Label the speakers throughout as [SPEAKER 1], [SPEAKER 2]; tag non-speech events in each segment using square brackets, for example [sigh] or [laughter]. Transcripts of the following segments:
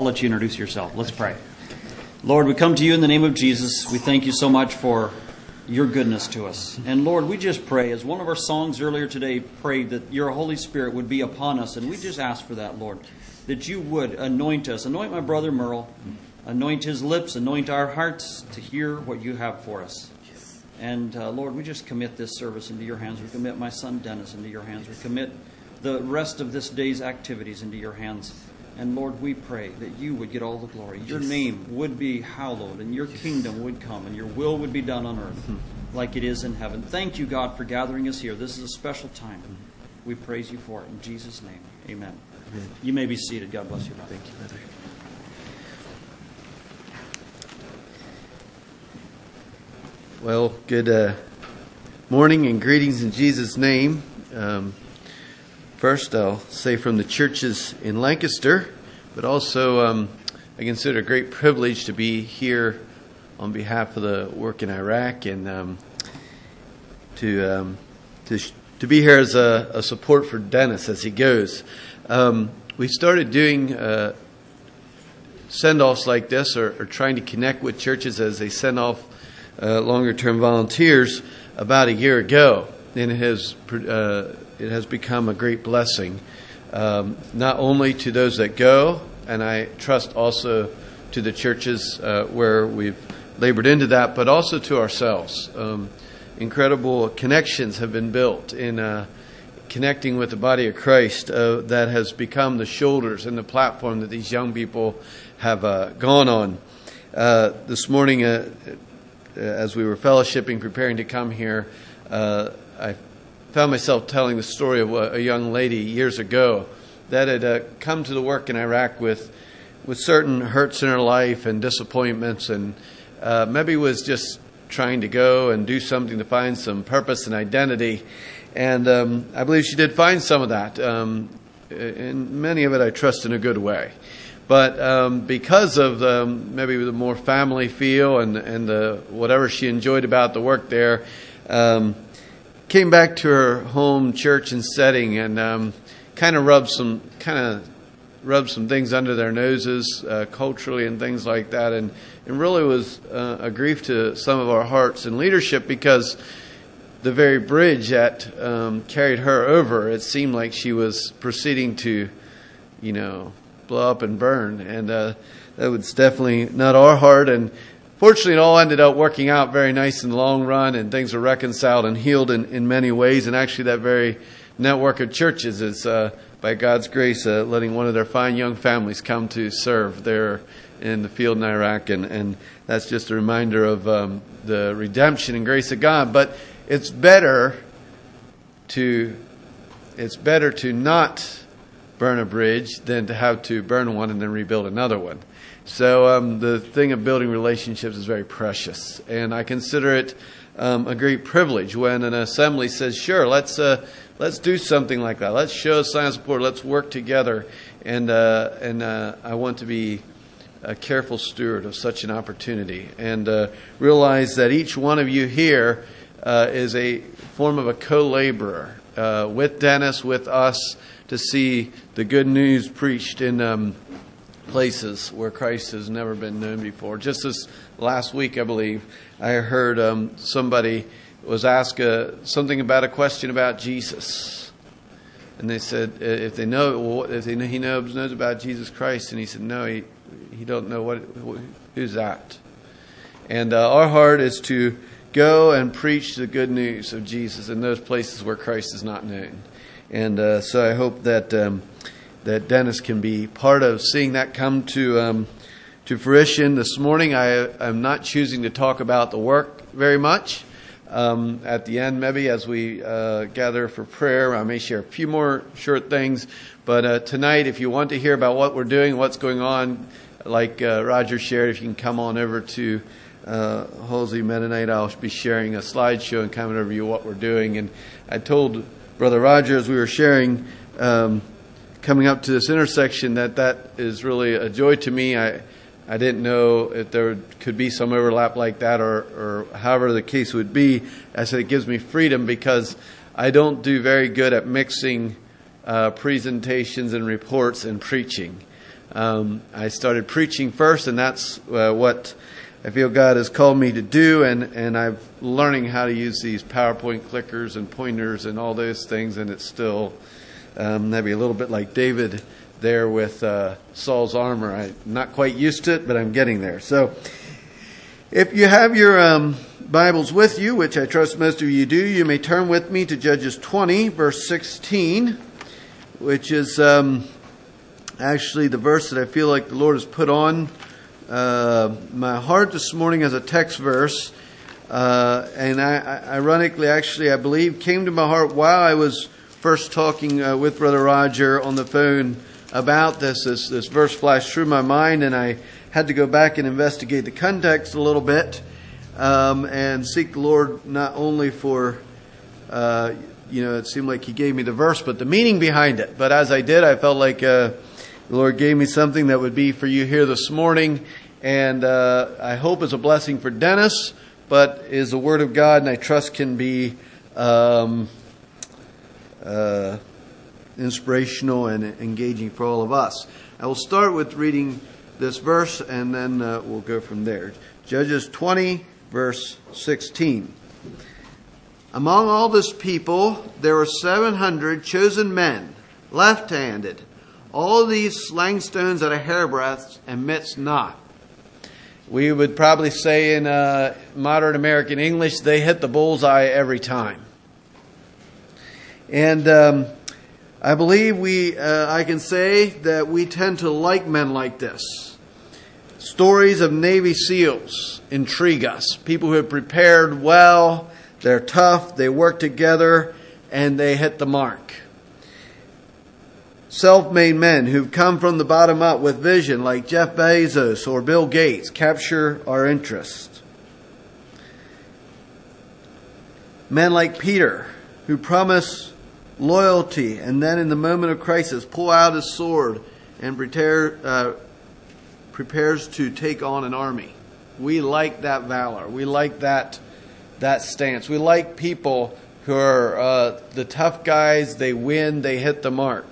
[SPEAKER 1] I'll let you introduce yourself. Let's pray. Lord, we come to you in the name of Jesus. We thank you so much for your goodness to us. And Lord, we just pray, as one of our songs earlier today prayed, that your Holy Spirit would be upon us. And we just ask for that, Lord, that you would anoint us. Anoint my brother Merle. Anoint his lips. Anoint our hearts to hear what you have for us. And uh, Lord, we just commit this service into your hands. We commit my son Dennis into your hands. We commit the rest of this day's activities into your hands. And Lord, we pray that you would get all the glory. Your
[SPEAKER 2] Yes.
[SPEAKER 1] name would be hallowed, and your kingdom would come, and your will would be done on earth like it is in heaven. Thank you, God, for gathering us here. This is a special time. We praise you for it. In Jesus' name, amen.
[SPEAKER 2] Amen.
[SPEAKER 1] You may be seated. God bless you. brother.
[SPEAKER 2] Thank you, brother. Well, good uh, morning and greetings in Jesus' name. Um, first, I'll say from the churches in Lancaster, but also um, I consider it a great privilege to be here on behalf of the work in Iraq and um, to um, to sh- to be here as a, a support for Dennis as he goes. Um, we started doing. Uh, send offs like this or, or trying to connect with churches as they send off uh, longer term volunteers about a year ago. And it has, uh, it has become a great blessing, um, not only to those that go, and I trust also to the churches uh, where we've labored into that, but also to ourselves. Um, incredible connections have been built in uh, connecting with the body of Christ uh, that has become the shoulders and the platform that these young people have uh, gone on. Uh, this morning, as we were fellowshipping, preparing to come here, uh, I found myself telling the story of a, young lady years ago that had uh, come to the work in Iraq with with certain hurts in her life and disappointments, and uh, maybe was just trying to go and do something to find some purpose and identity. And um, I believe she did find some of that. Um, and many of it I trust in a good way. But um, because of the, maybe the more family feel and, and the, whatever she enjoyed about the work there, um, came back to her home church and setting and um, kind of rubbed some kind of rubbed some things under their noses uh, culturally and things like that, and it really was uh, a grief to some of our hearts and leadership because the very bridge that um, carried her over, it seemed like she was proceeding to, you know, blow up and burn, and uh, that was definitely not our heart. And fortunately, it all ended up working out very nice in the long run, and things were reconciled and healed in, in many ways. And actually, that very network of churches is, uh, by God's grace, uh, letting one of their fine young families come to serve there in the field in Iraq, and, and that's just a reminder of um, the redemption and grace of God. But it's better to it's better to not burn a bridge than to have to burn one and then rebuild another one. So um, the thing of building relationships is very precious, and I consider it um, a great privilege when an assembly says, "Sure, let's uh, let's do something like that. Let's show sign of support. Let's work together." And uh, and uh, I want to be a careful steward of such an opportunity, and uh, realize that each one of you here uh, is a form of a co-laborer uh, with Dennis, with us, to see the good news preached in um, places where Christ has never been known before. Just this last week, I believe, I heard um, somebody was asked uh, something about a question about Jesus, and they said uh, if they know if they know, he knows knows about Jesus Christ, and he said no, he he don't know what who's that. And uh, our heart is to go and preach the good news of Jesus in those places where Christ is not known. And uh, so I hope that um, that Dennis can be part of seeing that come to um, to fruition. This morning, I am not choosing to talk about the work very much. Um, at the end, maybe as we uh, gather for prayer, I may share a few more short things. But uh, tonight, if you want to hear about what we're doing, what's going on, like uh, Roger shared, if you can come on over to uh, Halsey Mennonite, I'll be sharing a slideshow and kind of review what we're doing. And I told Brother Roger as we were sharing, um, coming up to this intersection, that that is really a joy to me. I I didn't know if there could be some overlap like that, or, or however the case would be. I said it gives me freedom because I don't do very good at mixing uh, presentations and reports and preaching. um, I started preaching first, and that's uh, what I feel God has called me to do. And, and I'm learning how to use these PowerPoint clickers and pointers and all those things, and it's still um, maybe a little bit like David there with uh, Saul's armor. I'm not quite used to it, but I'm getting there. So if you have your um, Bibles with you, which I trust most of you do, you may turn with me to Judges 20, verse 16, which is um, actually the verse that I feel like the Lord has put on uh, my heart this morning as a text verse. Uh, and I, I, ironically, actually, I believe came to my heart while I was first talking uh, with Brother Roger on the phone about this. This, this verse flashed through my mind, and I had to go back and investigate the context a little bit um, and seek the Lord not only for, uh, you know, it seemed like He gave me the verse, but the meaning behind it. But as I did, I felt like uh, the Lord gave me something that would be for you here this morning, and uh, I hope is a blessing for Dennis, but is the Word of God, and I trust can be um, uh, inspirational and engaging for all of us. I will start with reading this verse, and then uh, we'll go from there. Judges 20, verse 16. Among all this people, there were 700 chosen men, left handed. All these slang stones at a hairbreadth and midst not. We would probably say in uh, modern American English, they hit the bullseye every time. And um, I believe we, uh, I can say that we tend to like men like this. Stories of Navy SEALs intrigue us. People who have prepared well, they're tough, they work together, and they hit the mark. Self made men who've come from the bottom up with vision, like Jeff Bezos or Bill Gates, capture our interest. Men like Peter, who promise loyalty and then in the moment of crisis pull out his sword and prepare, uh, prepares to take on an army. We like that valor. We like that that stance. We like people who are uh, the tough guys. They win. They hit the mark.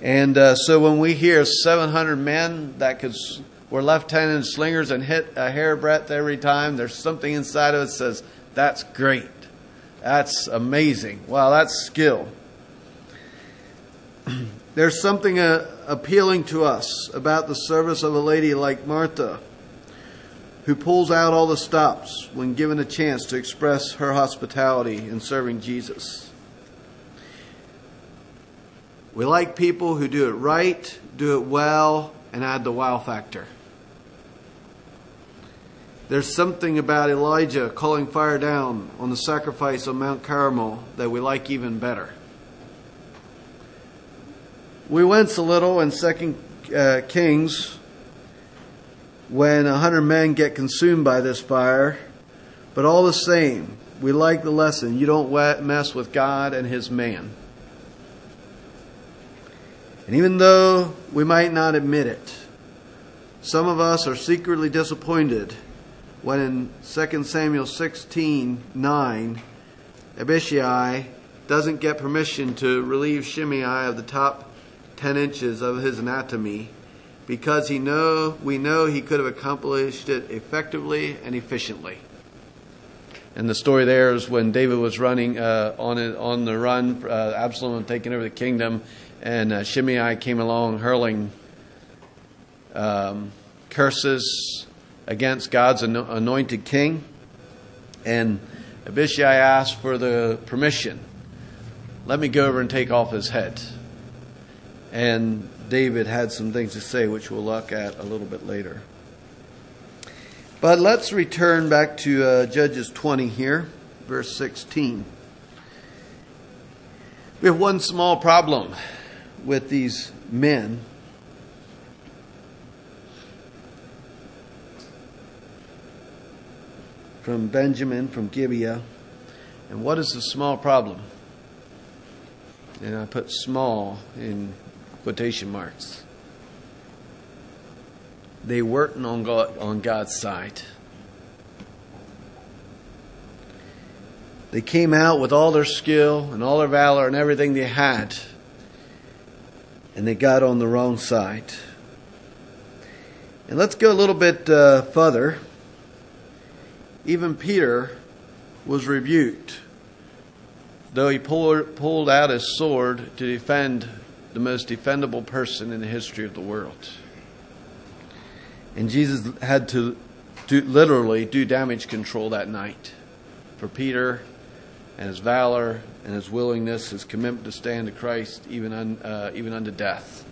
[SPEAKER 2] And uh, so when we hear 700 men that could were left-handed slingers and hit a hairbreadth every time, there's something inside of us that says that's great. That's amazing. Wow, that's skill. [clears throat] There's something uh, appealing to us about the service of a lady like Martha, who pulls out all the stops when given a chance to express her hospitality in serving Jesus. We like people who do it right, do it well, and add the wow factor. There's something about Elijah calling fire down on the sacrifice on Mount Carmel that we like even better. We wince a little in Second uh, Kings when a hundred men get consumed by this fire, but all the same, we like the lesson. You don't mess with God and His man. And even though we might not admit it, some of us are secretly disappointed when in 2 Samuel 16 9, Abishai doesn't get permission to relieve Shimei of the top 10 inches of his anatomy because he know, we know he could have accomplished it effectively and efficiently. And the story there is when David was running uh, on it, on the run, uh, Absalom had taken over the kingdom, and uh, Shimei came along hurling um, curses against God's anointed king. And Abishai asked for the permission. Let me go over and take off his head. And David had some things to say, which we'll look at a little bit later. But let's return back to uh, Judges 20 here, verse 16. We have one small problem with these men. From Benjamin, from Gibeah. And what is the small problem? And I put small in quotation marks. They weren't on, God, on God's side. They came out with all their skill and all their valor and everything they had. and they got on the wrong side. And let's go a little bit uh, further. Even Peter was rebuked, though he pulled, pulled out his sword to defend the most defendable person in the history of the world. And Jesus had to do, literally do damage control that night for Peter and his valor and his willingness, his commitment to stand to Christ even, un, uh, even unto death.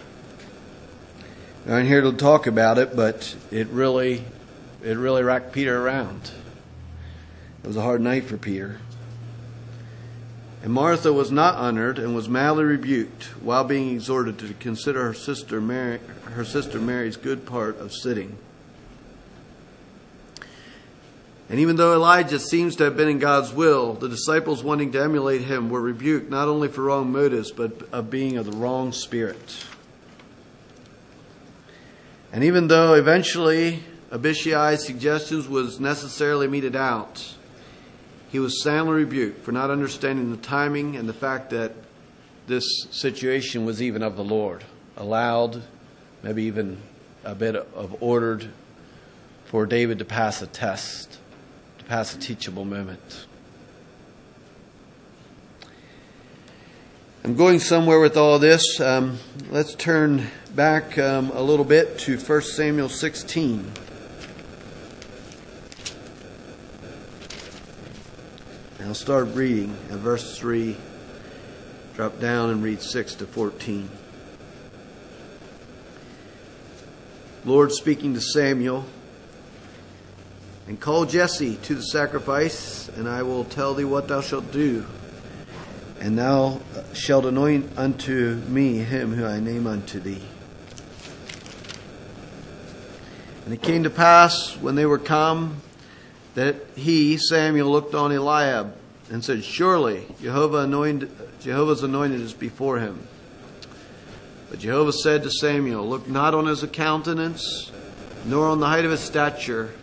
[SPEAKER 2] I am here to talk about it, but it really, it really racked Peter around. It was a hard night for Peter. And Martha was not honored and was mildly rebuked while being exhorted to consider her sister Mary, her sister Mary's good part of sitting. And even though Elijah seems to have been in God's will, the disciples wanting to emulate him were rebuked not only for wrong motives, but of being of the wrong spirit. And even though eventually Abishai's suggestions was necessarily meted out, he was soundly rebuked for not understanding the timing and the fact that this situation was even of the Lord, allowed, maybe even a bit of ordered for David to pass a test, to pass a teachable moment. I'm going somewhere with all this. Um, let's turn back um, a little bit to 1 Samuel 16. I'll start reading at verse 3, drop down and read 6 to 14. Lord speaking to Samuel, and call Jesse to the sacrifice, and I will tell thee what thou shalt do. And thou shalt anoint unto me him who I name unto thee. And it came to pass when they were come that he, Samuel, looked on Eliab and said, Surely Jehovah anointed, Jehovah's anointed is before him. But Jehovah said to Samuel, Look not on his countenance, nor on the height of his stature,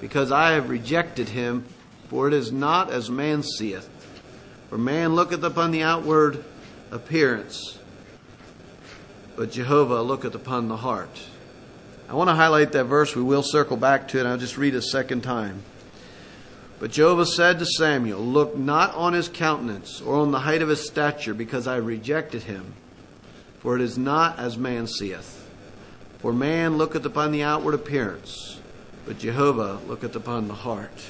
[SPEAKER 2] because I have rejected him, for it is not as man seeth. For man looketh upon the outward appearance, but Jehovah looketh upon the heart. I want to highlight that verse. We will circle back to it. I'll just read it a second time. But Jehovah said to Samuel, Look not on his countenance or on the height of his stature, because I rejected him. For it is not as man seeth. For man looketh upon the outward appearance, but Jehovah looketh upon the heart.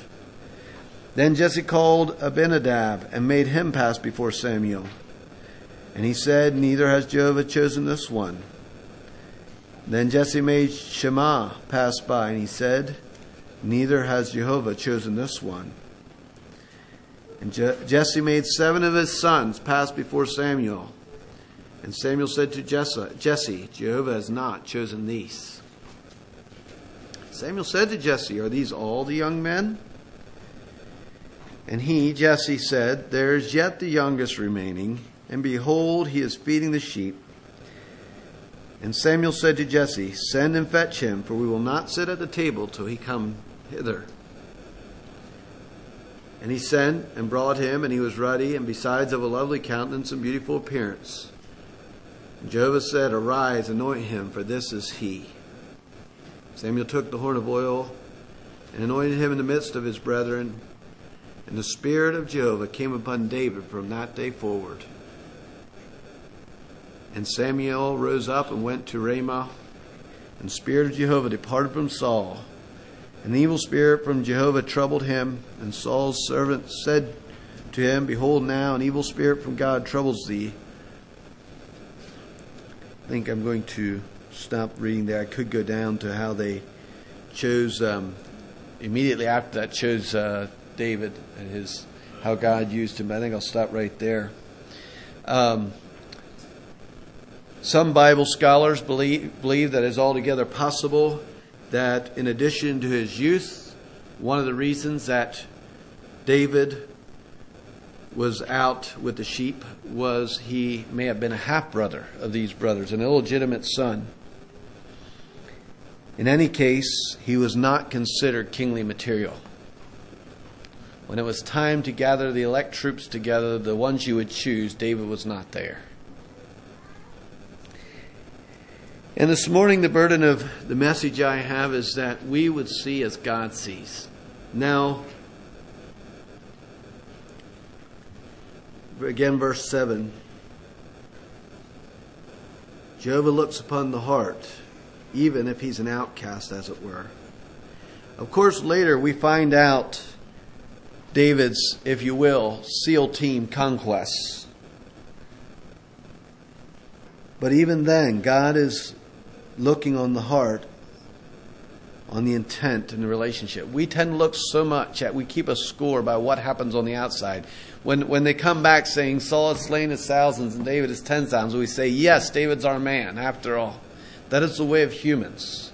[SPEAKER 2] Then Jesse called Abinadab and made him pass before Samuel. And he said, Neither has Jehovah chosen this one. Then Jesse made Shammah pass by, and he said, Neither has Jehovah chosen this one. And Je- Jesse made seven of his sons pass before Samuel. And Samuel said to Jesse, Jesse, Jehovah has not chosen these. Samuel said to Jesse, Are these all the young men? And he, Jesse, said, There is yet the youngest remaining, and behold, he is feeding the sheep. And Samuel said to Jesse, Send and fetch him, for we will not sit at the table till he come hither. And he sent and brought him, and he was ruddy, and besides of a lovely countenance and beautiful appearance. And Jehovah said, Arise, anoint him, for this is he. Samuel took the horn of oil and anointed him in the midst of his brethren. And the Spirit of Jehovah came upon David from that day forward. And Samuel rose up and went to Ramah. And the Spirit of Jehovah departed from Saul. An evil spirit from Jehovah troubled him. And Saul's servant said to him, Behold, now an evil spirit from God troubles thee. I think I'm going to stop reading there. I could go down to how they chose, um, immediately after that, chose uh, David and his how God used him. I think I'll stop right there. Um, some Bible scholars believe, believe that it's altogether possible that in addition to his youth, one of the reasons that David was out with the sheep was he may have been a half brother of these brothers, an illegitimate son. In any case, he was not considered kingly material. When it was time to gather the elect troops together, the ones you would choose, David was not there. And this morning, the burden of the message I have is that we would see as God sees. Now, again, verse 7 Jehovah looks upon the heart, even if he's an outcast, as it were. Of course, later we find out David's, if you will, SEAL team conquests. But even then, God is looking on the heart, on the intent and the relationship. We tend to look so much at, we keep a score by what happens on the outside. When, when they come back saying Saul has slain his thousands and David his ten thousands, we say, yes, David's our man, after all. That is the way of humans.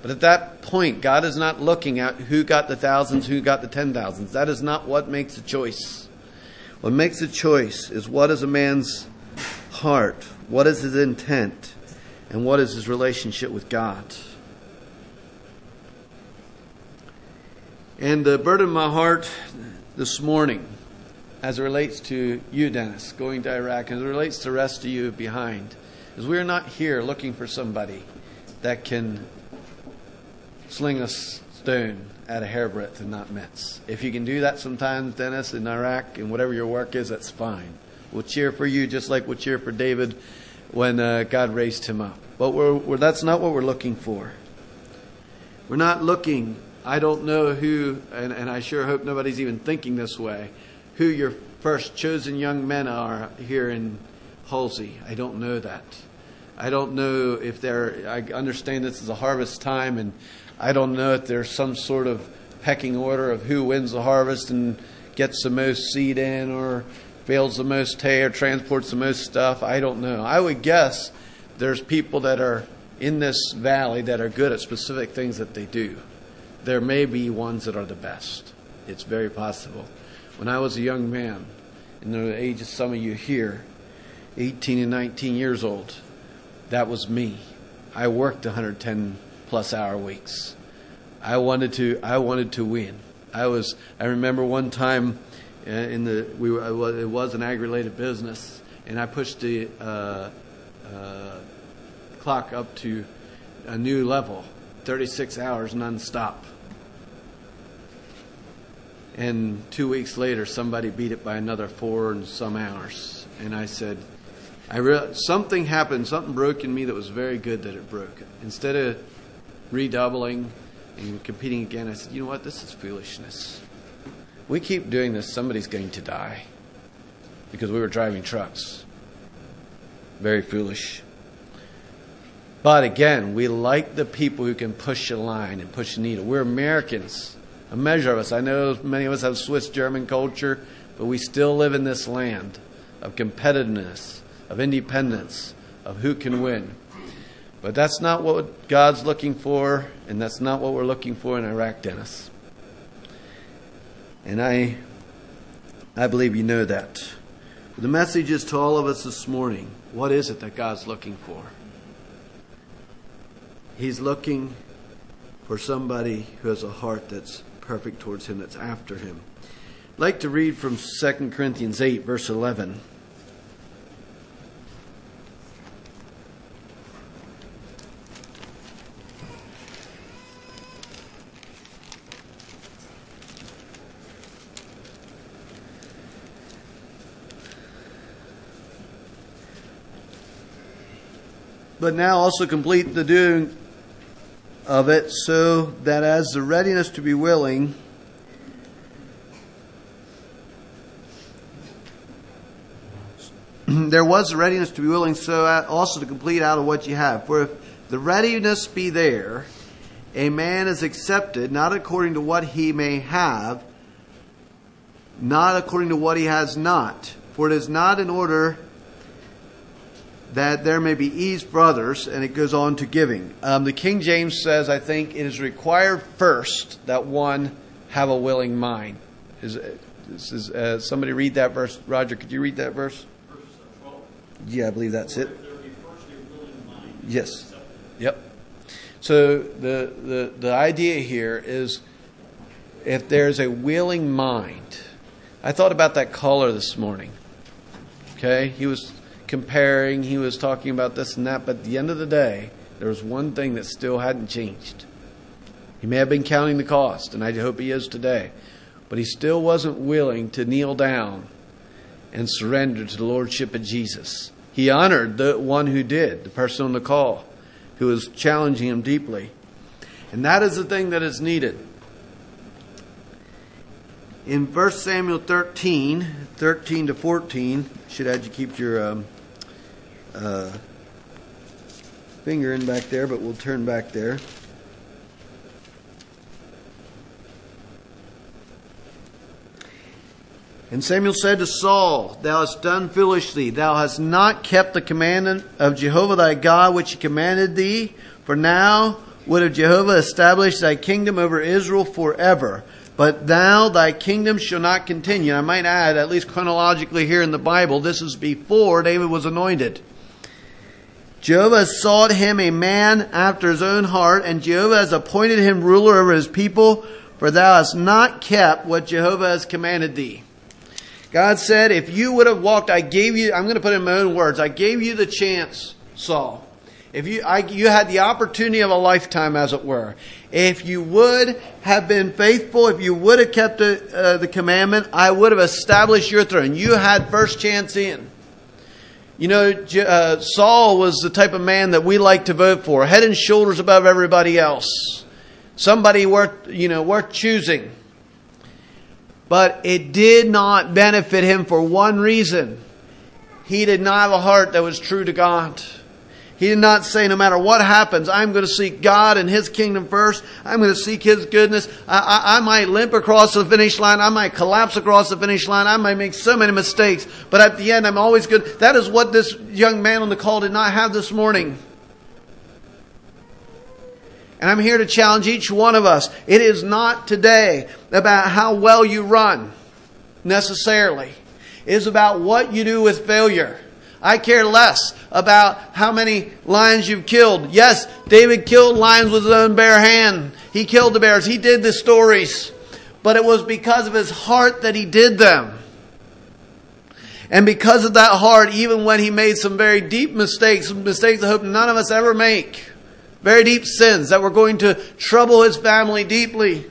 [SPEAKER 2] But at that point, God is not looking at who got the thousands, who got the ten thousands. That is not what makes a choice. What makes a choice is what is a man's heart, what is his intent, and what is his relationship with God. And the burden of my heart this morning, as it relates to you, Dennis, going to Iraq, as it relates to the rest of you behind, is we're not here looking for somebody that can sling a stone at a hairbreadth and not miss. If you can do that sometimes, Dennis, in Iraq and whatever your work is, that's fine. We'll cheer for you just like we'll cheer for David when uh, God raised him up. But we're, we're, that's not what we're looking for. We're not looking, I don't know who, and, and I sure hope nobody's even thinking this way, who your first chosen young men are here in Halsey. I don't know that. I don't know if they're, I understand this is a harvest time, and I don't know if there's some sort of pecking order of who wins the harvest and gets the most seed in or fails the most hay or transports the most stuff. I don't know. I would guess there's people that are in this valley that are good at specific things that they do. There may be ones that are the best. It's very possible. When I was a young man, in the age of some of you here, 18 and 19 years old, that was me. I worked 110 plus hour weeks. I wanted to. I wanted to win. I was. I remember one time in the we were, it was an ag related business, and I pushed the uh, uh, clock up to a new level, 36 hours nonstop. And two weeks later, somebody beat it by another four and some hours, and I said, I re- something happened, something broke in me that was very good that it broke. Instead of redoubling and competing again, I said, you know what, this is foolishness. We keep doing this, somebody's going to die because we were driving trucks. Very foolish. But again, we like the people who can push a line and push a needle. We're Americans, a measure of us. I know many of us have Swiss German culture, but we still live in this land of competitiveness, of independence, of who can win. But that's not what God's looking for, and that's not what we're looking for in Iraq, Dennis. And I, I believe you know that. The message is to all of us this morning what is it that God's looking for? He's looking for somebody who has a heart that's perfect towards Him, that's after Him. I'd like to read from 2 Corinthians 8, verse 11. But now also complete the doing of it, so that as the readiness to be willing [clears throat] there was a readiness to be willing, so also to complete out of what you have. For if the readiness be there, a man is accepted not according to what he may have, not according to what he has not. For it is not in order that there may be ease for others, and it goes on to giving. Um, the King James says, I think it is required first that one have a willing mind. Is, is uh, somebody read that verse? Roger, could you read that verse? Yeah, I believe that's it. Yes. Yep. So the, the, the idea here is if there's a willing mind. I thought about that caller this morning. Okay? He was comparing, he was talking about this and that, but at the end of the day, there was one thing that still hadn't changed. He may have been counting the cost, and I hope he is today, but he still wasn't willing to kneel down and surrender to the lordship of Jesus. He honored the one who did, the person on the call, who was challenging him deeply. And that is the thing that is needed. In 1 Samuel 13, 13 to 14, should have you keep your um, uh, finger in back there, but we'll turn back there. And Samuel said to Saul, Thou hast done foolishly. Thou hast not kept the commandment of Jehovah thy God, which he commanded thee. For now would have Jehovah established thy kingdom over Israel forever. But thou, thy kingdom shall not continue. I might add, at least chronologically here in the Bible, this is before David was anointed. Jehovah has sought him a man after his own heart, and Jehovah has appointed him ruler over his people, for thou hast not kept what Jehovah has commanded thee. God said, if you would have walked, I gave you, I'm going to put in my own words, I gave you the chance, Saul. If you, I, you had the opportunity of a lifetime, as it were. If you would have been faithful, if you would have kept the, uh, the commandment, I would have established your throne. You had first chance in. You know, uh, Saul was the type of man that we like to vote for, head and shoulders above everybody else. Somebody worth, you know, worth choosing. But it did not benefit him for one reason. He did not have a heart that was true to God. He did not say, no matter what happens, I'm going to seek God and His kingdom first. I'm going to seek His goodness. I, I, I, might limp across the finish line. I might collapse across the finish line. I might make so many mistakes. But at the end, I'm always good. That is what this young man on the call did not have this morning. And I'm here to challenge each one of us. It is not today about how well you run, necessarily. It is about what you do with failure. I care less about how many lions you've killed. Yes, David killed lions with his own bare hand. He killed the bears. He did the stories. But it was because of his heart that he did them. And because of that heart, even when he made some very deep mistakes, mistakes I hope none of us ever make, very deep sins that were going to trouble his family deeply,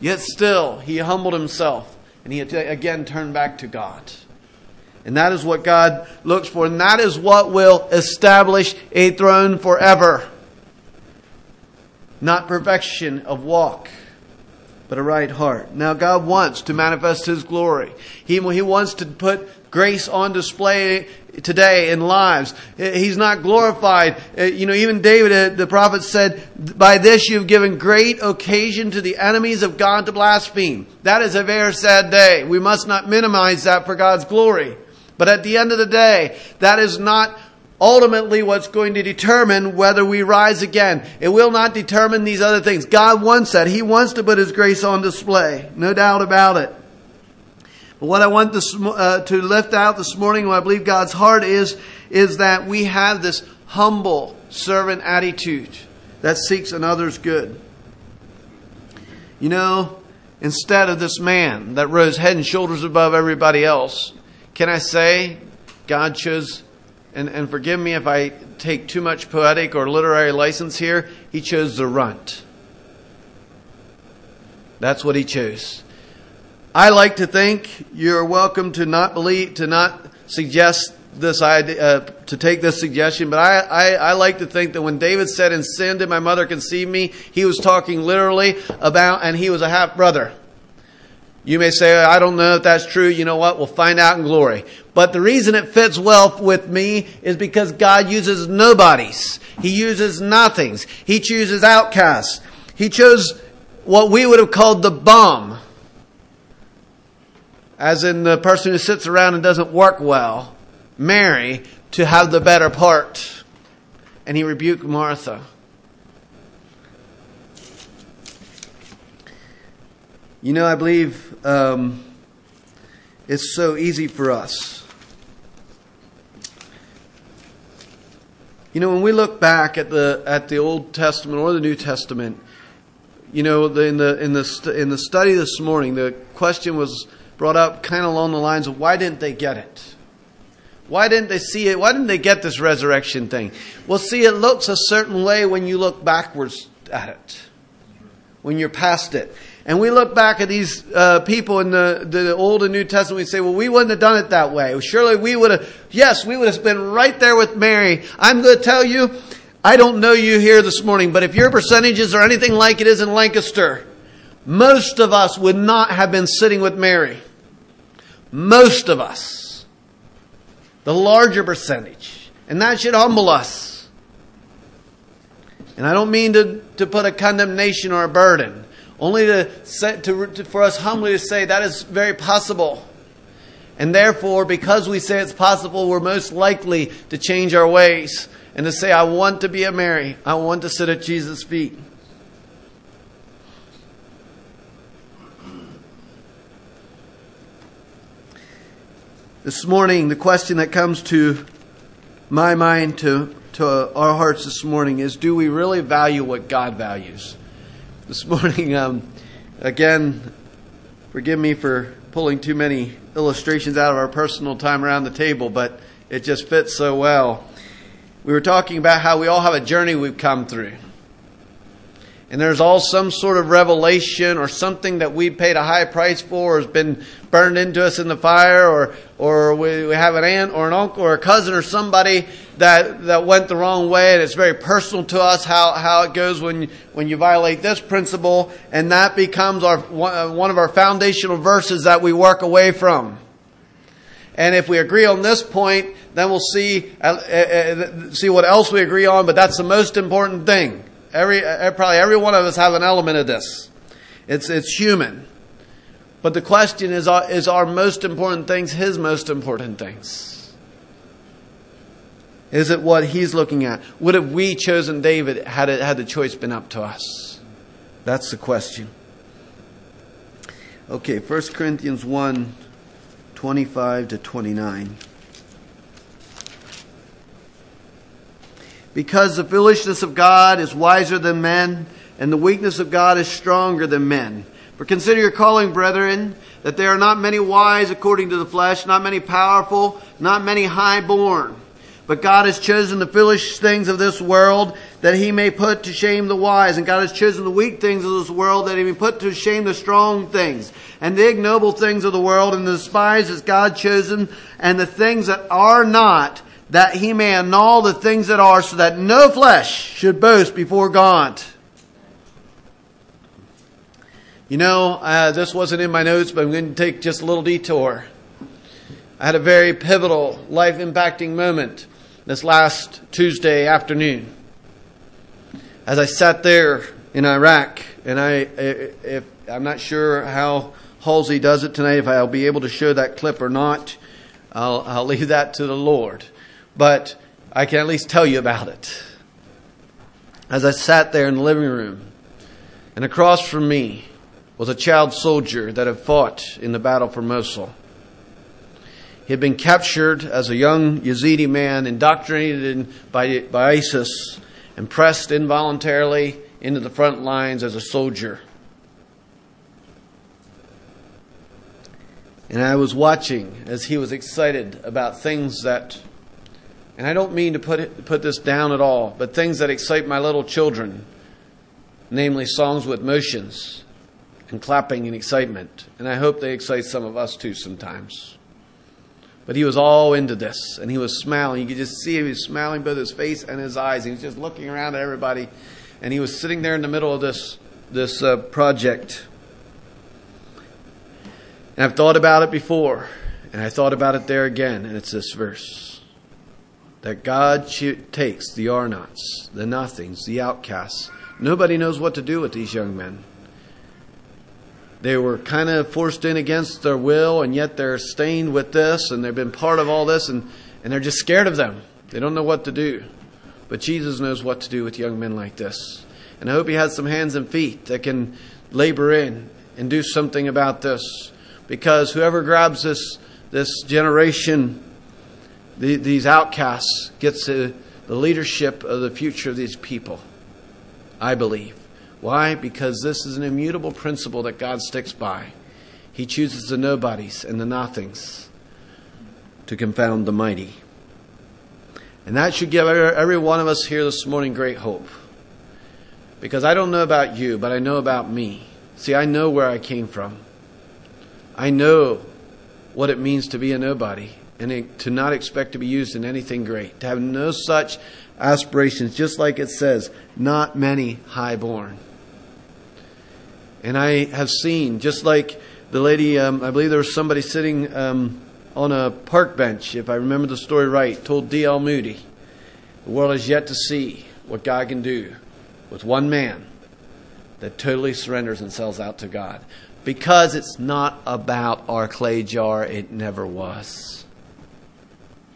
[SPEAKER 2] yet still he humbled himself and he again turned back to God. And that is what God looks for. And that is what will establish a throne forever. Not perfection of walk, but a right heart. Now, God wants to manifest His glory. He, he wants to put grace on display today in lives. He's not glorified. Uh, you know, even David, uh, the prophet said, by this you've given great occasion to the enemies of God to blaspheme. That is a very sad day. We must not minimize that for God's glory. But at the end of the day, that is not ultimately what's going to determine whether we rise again. It will not determine these other things. God wants that. He wants to put His grace on display. No doubt about it. But what I want this, uh, to lift out this morning, what I believe God's heart is, is that we have this humble servant attitude that seeks another's good. You know, instead of this man that rose head and shoulders above everybody else, can I say God chose, and, and forgive me if I take too much poetic or literary license here, He chose the runt. That's what He chose. I like to think you're welcome to not believe, to not suggest this idea, uh, to take this suggestion, but I, I, I, like to think that when David said, "In sin did my mother conceive me," he was talking literally about, and he was a half brother. You may say, I don't know if that's true. You know what? We'll find out in glory. But the reason it fits well with me is because God uses nobodies. He uses nothings. He chooses outcasts. He chose what we would have called the bum. As in the person who sits around and doesn't work well. Mary to have the better part. And he rebuked Martha. You know, I believe um, it's so easy for us. You know, when we look back at the at the Old Testament or the New Testament, you know, in the in the in the study this morning, the question was brought up kind of along the lines of why didn't they get it? Why didn't they see it? Why didn't they get this resurrection thing? Well, see, it looks a certain way when you look backwards at it, when you're past it. And we look back at these uh, people in the, the Old and New Testament, we say, well, we wouldn't have done it that way. Surely we would have, yes, we would have been right there with Mary. I'm going to tell you, I don't know you here this morning, but if your percentages are anything like it is in Lancaster, most of us would not have been sitting with Mary. Most of us. The larger percentage. And that should humble us. And I don't mean to, to put a condemnation or a burden. Only to, say, to, to, for us humbly to say that is very possible. And therefore, because we say it's possible, we're most likely to change our ways and to say, I want to be a Mary. I want to sit at Jesus' feet. This morning, the question that comes to my mind, to, to our hearts this morning, is do we really value what God values? This morning, um, again, forgive me for pulling too many illustrations out of our personal time around the table, but it just fits so well. We were talking about how we all have a journey we've come through and there's all some sort of revelation or something that we paid a high price for or has been burned into us in the fire or or we, we have an aunt or an uncle or a cousin or somebody that that went the wrong way and it's very personal to us how how it goes when when you violate this principle and that becomes our one of our foundational verses that we work away from and if we agree on this point then we'll see uh, uh, see what else we agree on but that's the most important thing Every, uh, probably every one of us have an element of this. It's, it's human. But the question is, is our most important things his most important things? Is it what he's looking at? Would have we chosen David had, it, had the choice been up to us? That's the question. Okay, 1 Corinthians 1 25 to 29. Because the foolishness of God is wiser than men, and the weakness of God is stronger than men. For consider your calling, brethren, that there are not many wise according to the flesh, not many powerful, not many high born. But God has chosen the foolish things of this world that he may put to shame the wise. And God has chosen the weak things of this world that he may put to shame the strong things. And the ignoble things of the world and the despised has God chosen. And the things that are not that he may annul the things that are, so that no flesh should boast before God. You know, uh, this wasn't in my notes, but I'm going to take just a little detour. I had a very pivotal, life impacting moment this last Tuesday afternoon. As I sat there in Iraq, and I, if, I'm not sure how Halsey does it tonight, if I'll be able to show that clip or not, I'll, I'll [laughs] leave that to the Lord but I can at least tell you about it. As I sat there in the living room, and across from me was a child soldier that had fought in the battle for Mosul. He had been captured as a young Yazidi man, indoctrinated by, by ISIS, and pressed involuntarily into the front lines as a soldier. And I was watching as he was excited about things that and I don't mean to put, it, put this down at all, but things that excite my little children, namely songs with motions and clapping and excitement. And I hope they excite some of us too sometimes. But he was all into this, and he was smiling. You could just see him, he was smiling both his face and his eyes. He was just looking around at everybody, and he was sitting there in the middle of this, this uh, project. And I've thought about it before, and I thought about it there again, and it's this verse that God takes the are the nothings, the outcasts. Nobody knows what to do with these young men. They were kind of forced in against their will, and yet they're stained with this, and they've been part of all this, and, and they're just scared of them. They don't know what to do. But Jesus knows what to do with young men like this. And I hope He has some hands and feet that can labor in and do something about this. Because whoever grabs this, this generation the, these outcasts gets the leadership of the future of these people. I believe. Why? Because this is an immutable principle that God sticks by. He chooses the nobodies and the nothings. to confound the mighty. And that should give every one of us here this morning great hope. Because I don't know about you, but I know about me. See, I know where I came from. I know what it means to be a nobody and to not expect to be used in anything great, to have no such aspirations, just like it says, not many highborn. And I have seen, just like the lady, um, I believe there was somebody sitting um, on a park bench, if I remember the story right, told D.L. Moody, the world has yet to see what God can do with one man that totally surrenders and sells out to God. Because it's not about our clay jar, it never was.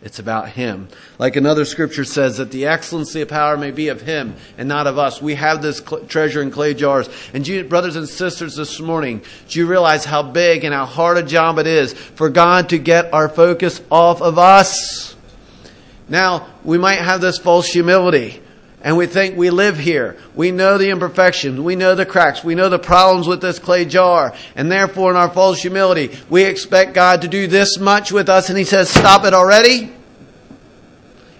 [SPEAKER 2] It's about Him. Like another scripture says, that the excellency of power may be of Him and not of us. We have this cl- treasure in clay jars. And you, brothers and sisters, this morning, do you realize how big and how hard a job it is for God to get our focus off of us? Now, we might have this false humility and we think we live here. We know the imperfections. We know the cracks. We know the problems with this clay jar. And therefore, in our false humility, we expect God to do this much with us. And He says, Stop it already.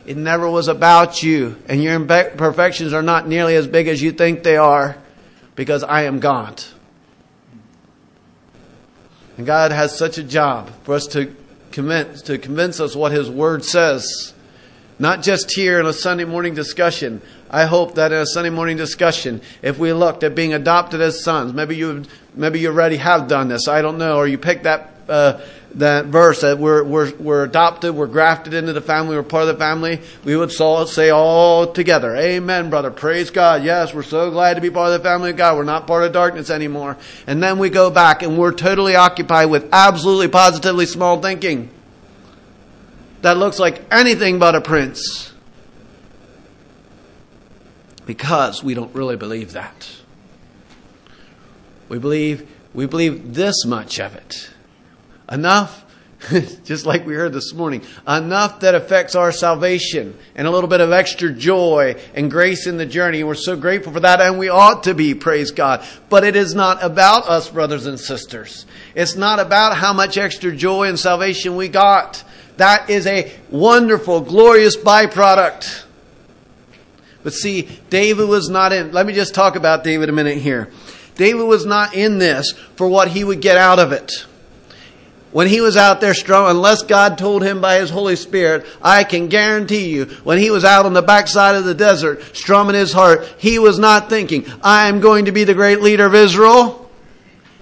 [SPEAKER 2] It never was about you. And your imperfections are not nearly as big as you think they are because I am God. And God has such a job for us to convince, to convince us what His Word says. Not just here in a Sunday morning discussion. I hope that in a Sunday morning discussion, if we looked at being adopted as sons, maybe you maybe you already have done this. I don't know, or you picked that uh, that verse that we're, we're we're adopted, we're grafted into the family, we're part of the family. We would say all together, "Amen, brother. Praise God. Yes, we're so glad to be part of the family of God. We're not part of darkness anymore." And then we go back and we're totally occupied with absolutely, positively small thinking that looks like anything but a prince. Because we don't really believe that. We believe we believe this much of it. Enough [laughs] just like we heard this morning, enough that affects our salvation and a little bit of extra joy and grace in the journey. We're so grateful for that, and we ought to be, praise God. But it is not about us, brothers and sisters. It's not about how much extra joy and salvation we got. That is a wonderful, glorious byproduct. But see, David was not in. Let me just talk about David a minute here. David was not in this for what he would get out of it. When he was out there strong, unless God told him by his Holy Spirit, I can guarantee you, when he was out on the backside of the desert, strumming his heart, he was not thinking, I am going to be the great leader of Israel.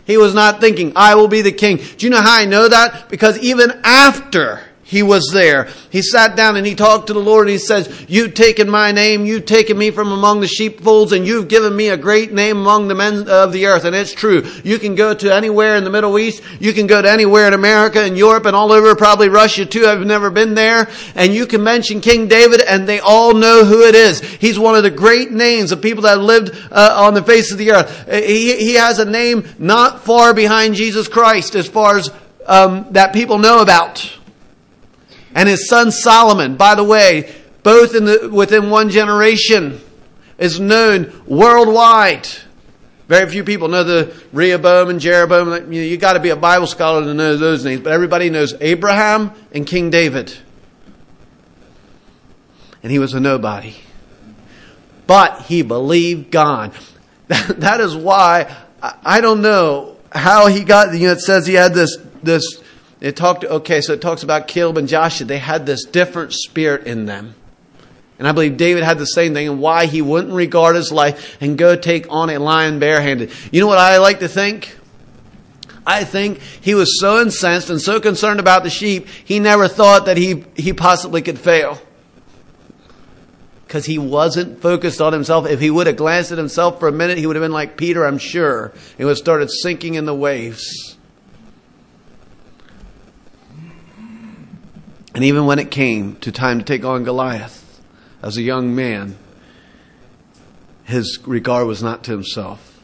[SPEAKER 2] He was not thinking, I will be the king. Do you know how I know that? Because even after he was there. He sat down and he talked to the Lord and he says, You've taken my name, you've taken me from among the sheepfolds, and you've given me a great name among the men of the earth. And it's true. You can go to anywhere in the Middle East, you can go to anywhere in America and Europe and all over, probably Russia too. I've never been there. And you can mention King David and they all know who it is. He's one of the great names of people that lived uh, on the face of the earth. He, he has a name not far behind Jesus Christ as far as um, that people know about and his son Solomon, by the way, both in the, within one generation, is known worldwide. Very few people know the Rehoboam and Jeroboam. You, know, you got to be a Bible scholar to know those names, but everybody knows Abraham and King David. And he was a nobody. But he believed God. [laughs] that is why I don't know how he got, you know, it says he had this, this it talked, okay, so it talks about Caleb and Joshua. They had this different spirit in them. And I believe David had the same thing and why he wouldn't regard his life and go take on a lion barehanded. You know what I like to think? I think he was so incensed and so concerned about the sheep, he never thought that he, he possibly could fail. Because he wasn't focused on himself. If he would have glanced at himself for a minute, he would have been like Peter, I'm sure. He would have started sinking in the waves. And even when it came to time to take on Goliath as a young man, his regard was not to himself.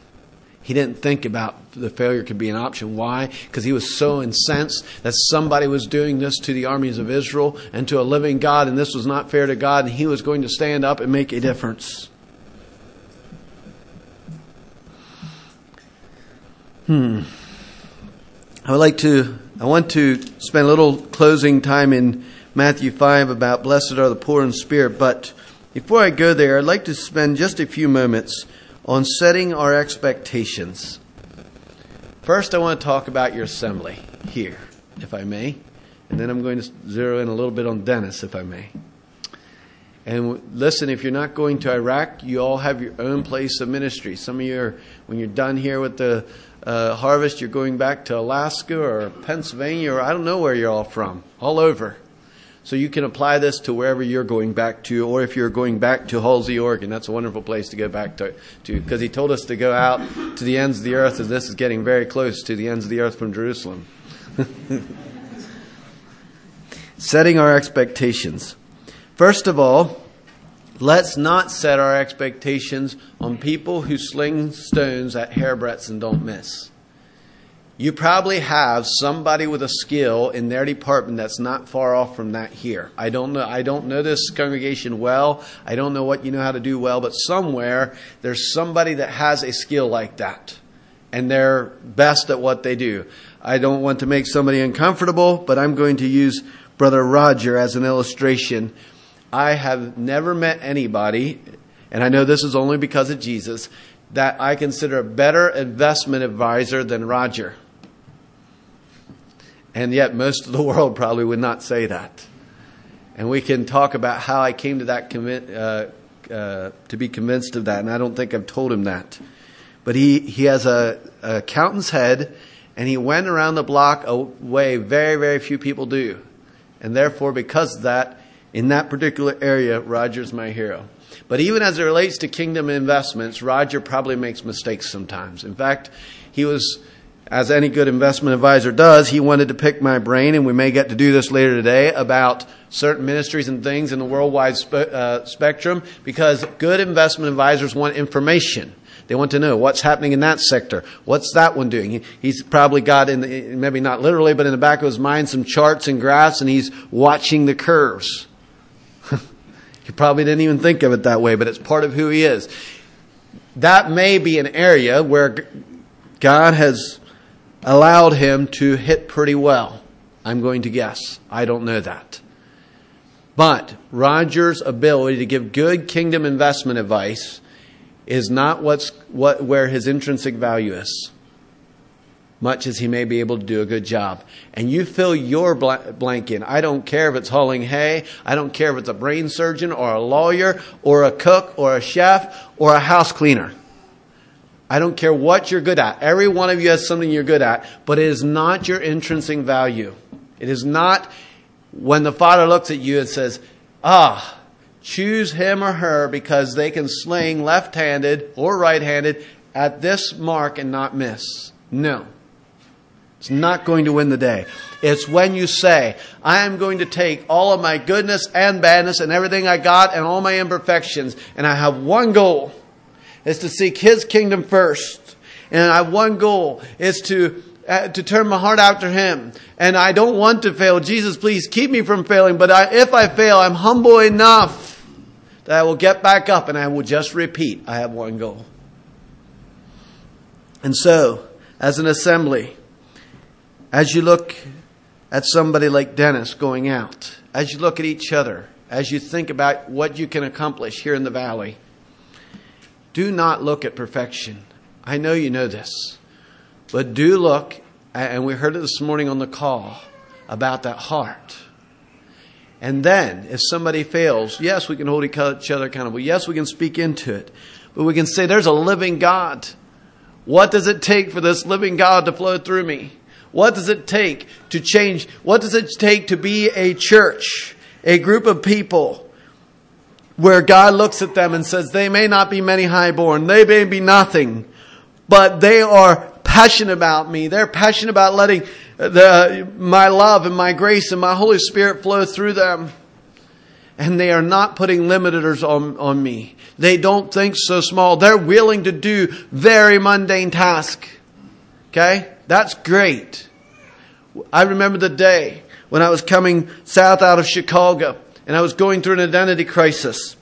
[SPEAKER 2] He didn't think about the failure could be an option. Why? Because he was so incensed that somebody was doing this to the armies of Israel and to a living God, and this was not fair to God, and he was going to stand up and make a difference. Hmm. I would like to I want to spend a little closing time in Matthew 5 about blessed are the poor in spirit, but before I go there, I'd like to spend just a few moments on setting our expectations. First, I want to talk about your assembly here, if I may, and then I'm going to zero in a little bit on Dennis, if I may. And listen, if you're not going to Iraq, you all have your own place of ministry. Some of you, are, when you're done here with the uh, harvest, you're going back to Alaska or Pennsylvania or I don't know where you're all from, all over. So you can apply this to wherever you're going back to, or if you're going back to Halsey, Oregon, that's a wonderful place to go back to, because he told us to go out to the ends of the earth, and this is getting very close to the ends of the earth from Jerusalem. [laughs] Setting our expectations. First of all, let's not set our expectations on people who sling stones at hairbreadths and don't miss. You probably have somebody with a skill in their department that's not far off from that here. I don't know I don't know this congregation well. I don't know what you know how to do well, but somewhere there's somebody that has a skill like that. And they're best at what they do. I don't want to make somebody uncomfortable, but I'm going to use Brother Roger as an illustration. I have never met anybody, and I know this is only because of Jesus, that I consider a better investment advisor than Roger. And yet, most of the world probably would not say that. And we can talk about how I came to that uh, uh, to be convinced of that, and I don't think I've told him that. But he, he has a, a accountant's head, and he went around the block a way very, very few people do. And therefore, because of that, in that particular area, Roger's my hero. But even as it relates to kingdom investments, Roger probably makes mistakes sometimes. In fact, he was, as any good investment advisor does, he wanted to pick my brain, and we may get to do this later today, about certain ministries and things in the worldwide spe- uh, spectrum, because good investment advisors want information. They want to know what's happening in that sector. What's that one doing? he's probably got in the, maybe not literally, but in the back of his mind some charts and graphs, and he's watching the curves. He probably didn't even think of it that way, but it's part of who he is. That may be an area where God has allowed him to hit pretty well. I'm going to guess. I don't know that. But Roger's ability to give good kingdom investment advice is not what's, what, where his intrinsic value is, much as he may be able to do a good job. And you fill your blank in. I don't care if it's hauling hay, I don't care if it's a brain surgeon or a lawyer or a cook or a chef or a house cleaner. I don't care what you're good at. Every one of you has something you're good at, but it is not your intrinsic value. It is not when the Father looks at you and says, Ah, choose him or her because they can sling left handed or right handed at this mark and not miss. No. It's not going to win the day. It's when you say, I am going to take all of my goodness and badness and everything I got and all my imperfections, and I have one goal. Is to seek His kingdom first. And I have one goal. Is to uh, to turn my heart after Him. And I don't want to fail. Jesus, please keep me from failing. But I, if I fail, I'm humble enough that I will get back up and I will just repeat, I have one goal. And so, as an assembly, as you look at somebody like Dennis going out, as you look at each other, as you think about what you can accomplish here in the valley, do not look at perfection. I know you know this, but do look, and we heard it this morning on the call about that heart and then, if somebody fails, yes, we can hold each other accountable. Yes, we can speak into it. But we can say, there's a living God. What does it take for this living God to flow through me? What does it take to change? What does it take to be a church, a group of people where God looks at them and says, they may not be many highborn, they may be nothing, but they are passionate about me. They're passionate about letting the, my love and my grace and my Holy Spirit flow through them. And they are not putting limiters on, on me. They don't think so small. They're willing to do very mundane tasks. Okay? That's great. I remember the day when I was coming south out of Chicago and I was going through an identity crisis.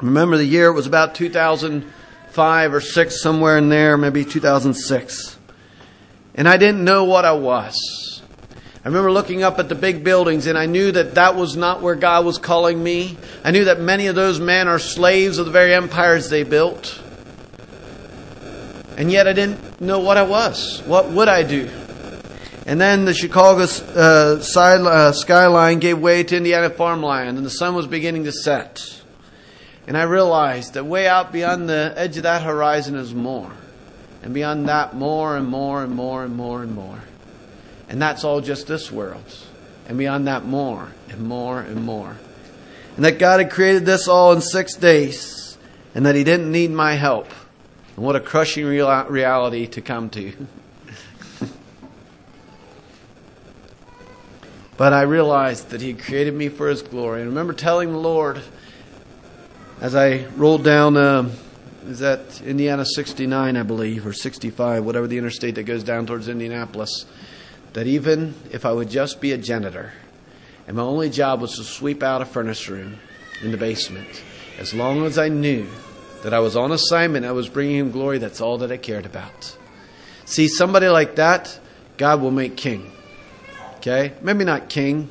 [SPEAKER 2] I remember the year, it was about 2005 or 6, somewhere in there, maybe 2006 and I didn't know what I was. I remember looking up at the big buildings and I knew that that was not where God was calling me. I knew that many of those men are slaves of the very empires they built. And yet I didn't know what I was. What would I do? And then the Chicago uh, side, uh, skyline gave way to Indiana farmland, and the sun was beginning to set. And I realized that way out beyond the edge of that horizon is more. And beyond that, more and more and more and more and more. And that's all just this world. And beyond that, more and more and more. And that God had created this all in six days, and that He didn't need my help. And what a crushing reality to come to. [laughs] But I realized that He created me for His glory. And I remember telling the Lord as I rolled down, uh, is that Indiana 69, I believe, or 65, whatever the interstate that goes down towards Indianapolis, that even if I would just be a janitor and my only job was to sweep out a furnace room in the basement, as long as I knew that I was on assignment, I was bringing Him glory, that's all that I cared about. See, somebody like that, God will make king. Okay? Maybe not king,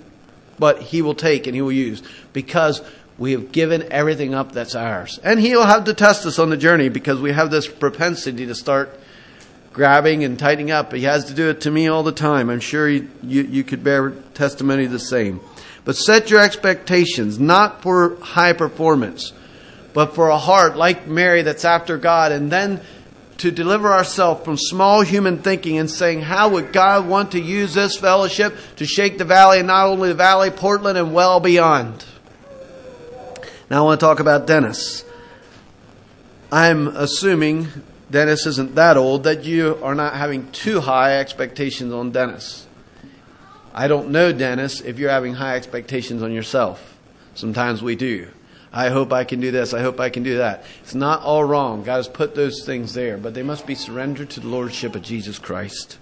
[SPEAKER 2] but he will take and he will use because we have given everything up that's ours. And he'll have to test us on the journey because we have this propensity to start grabbing and tightening up. He has to do it to me all the time. I'm sure you, you, you could bear testimony the same. But set your expectations not for high performance, but for a heart like Mary that's after God. And then to deliver ourselves from small human thinking and saying, how would God want to use this fellowship to shake the valley and not only the valley, Portland, and well beyond? Now I want to talk about Dennis. I'm assuming Dennis isn't that old that you are not having too high expectations on Dennis. I don't know, Dennis, if you're having high expectations on yourself. Sometimes we do. I hope I can do this. I hope I can do that. It's not all wrong. God has put those things there, but they must be surrendered to the Lordship of Jesus Christ.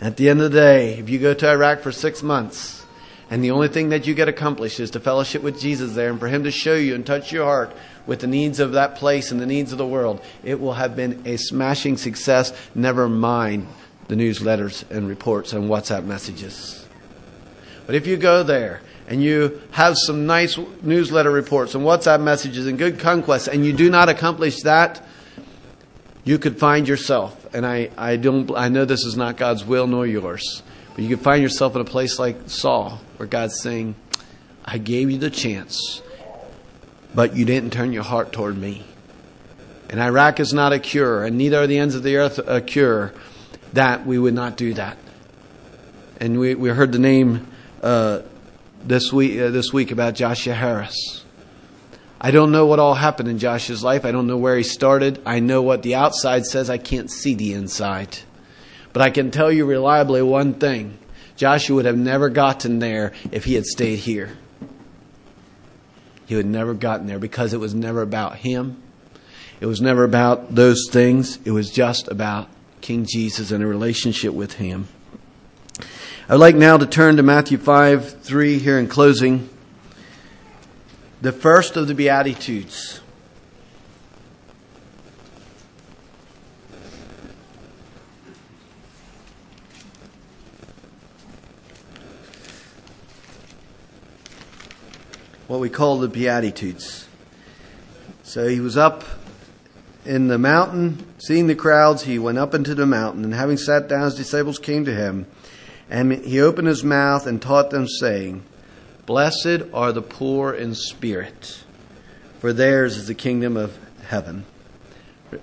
[SPEAKER 2] At the end of the day, if you go to Iraq for six months and the only thing that you get accomplished is to fellowship with Jesus there and for Him to show you and touch your heart with the needs of that place and the needs of the world, it will have been a smashing success, never mind the newsletters and reports and WhatsApp messages. But if you go there and you have some nice newsletter reports and WhatsApp messages and good conquests, and you do not accomplish that, you could find yourself, and I, I, don't, I know this is not God's will nor yours, but you could find yourself in a place like Saul, where God's saying, I gave you the chance, but you didn't turn your heart toward me. And Iraq is not a cure, and neither are the ends of the earth a cure, that we would not do that. And we, we heard the name uh, this week, uh, this week about Joshua Harris. I don't know what all happened in Joshua's life. I don't know where he started. I know what the outside says. I can't see the inside. But I can tell you reliably one thing Joshua would have never gotten there if he had stayed here. He would never gotten there because it was never about him. It was never about those things. It was just about King Jesus and a relationship with him. I would like now to turn to Matthew 5 3 here in closing. The first of the Beatitudes. What we call the Beatitudes. So he was up in the mountain, seeing the crowds, he went up into the mountain, and having sat down, his disciples came to him. And he opened his mouth and taught them, saying, Blessed are the poor in spirit, for theirs is the kingdom of heaven.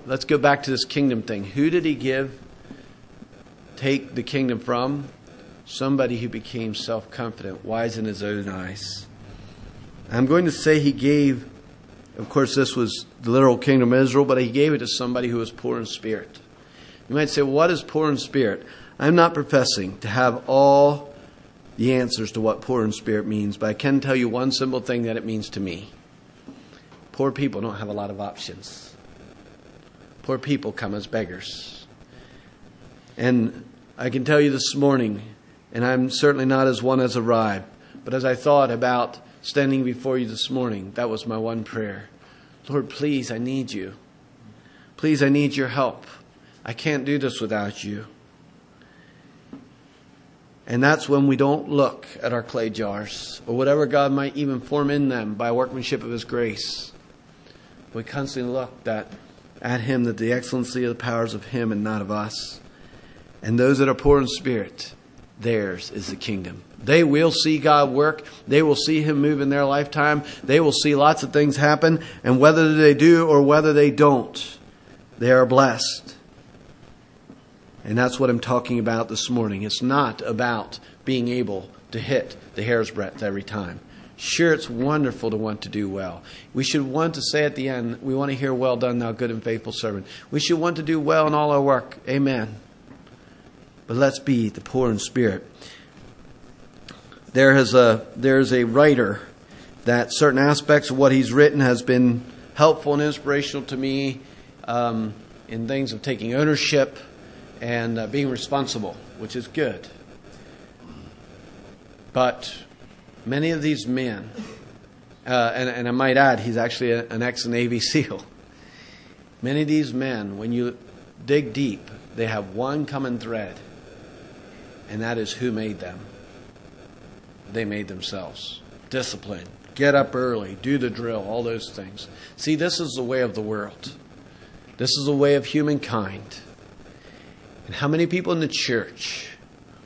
[SPEAKER 2] Let's go back to this kingdom thing. Who did he give, take the kingdom from? Somebody who became self confident, wise in his own eyes. I'm going to say he gave, of course, this was the literal kingdom of Israel, but he gave it to somebody who was poor in spirit. You might say, what is poor in spirit? I'm not professing to have all the answers to what poor in spirit means, but I can tell you one simple thing that it means to me. Poor people don't have a lot of options. Poor people come as beggars. And I can tell you this morning, and I'm certainly not as one as arrived, but as I thought about standing before you this morning, that was my one prayer. Lord, please, I need you. Please, I need your help. I can't do this without you. And that's when we don't look at our clay jars or whatever God might even form in them by workmanship of His grace. We constantly look that, at Him, that the excellency of the powers of Him and not of us. And those that are poor in spirit, theirs is the kingdom. They will see God work. They will see Him move in their lifetime. They will see lots of things happen. And whether they do or whether they don't, they are blessed. And that's what I'm talking about this morning. It's not about being able to hit the hair's breadth every time. Sure, it's wonderful to want to do well. We should want to say at the end, we want to hear, Well done, thou good and faithful servant. We should want to do well in all our work. Amen. But let's be the poor in spirit. There is a, there's a writer that certain aspects of what he's written has been helpful and inspirational to me um, in things of taking ownership and uh, being responsible, which is good. But many of these men, uh, and, and, I might add, he's actually a, an ex Navy [laughs] SEAL. Many of these men, when you dig deep, they have one common thread, and that is who made them. They made themselves. Discipline, get up early, do the drill, all those things. See, this is the way of the world. This is the way of humankind. And how many people in the church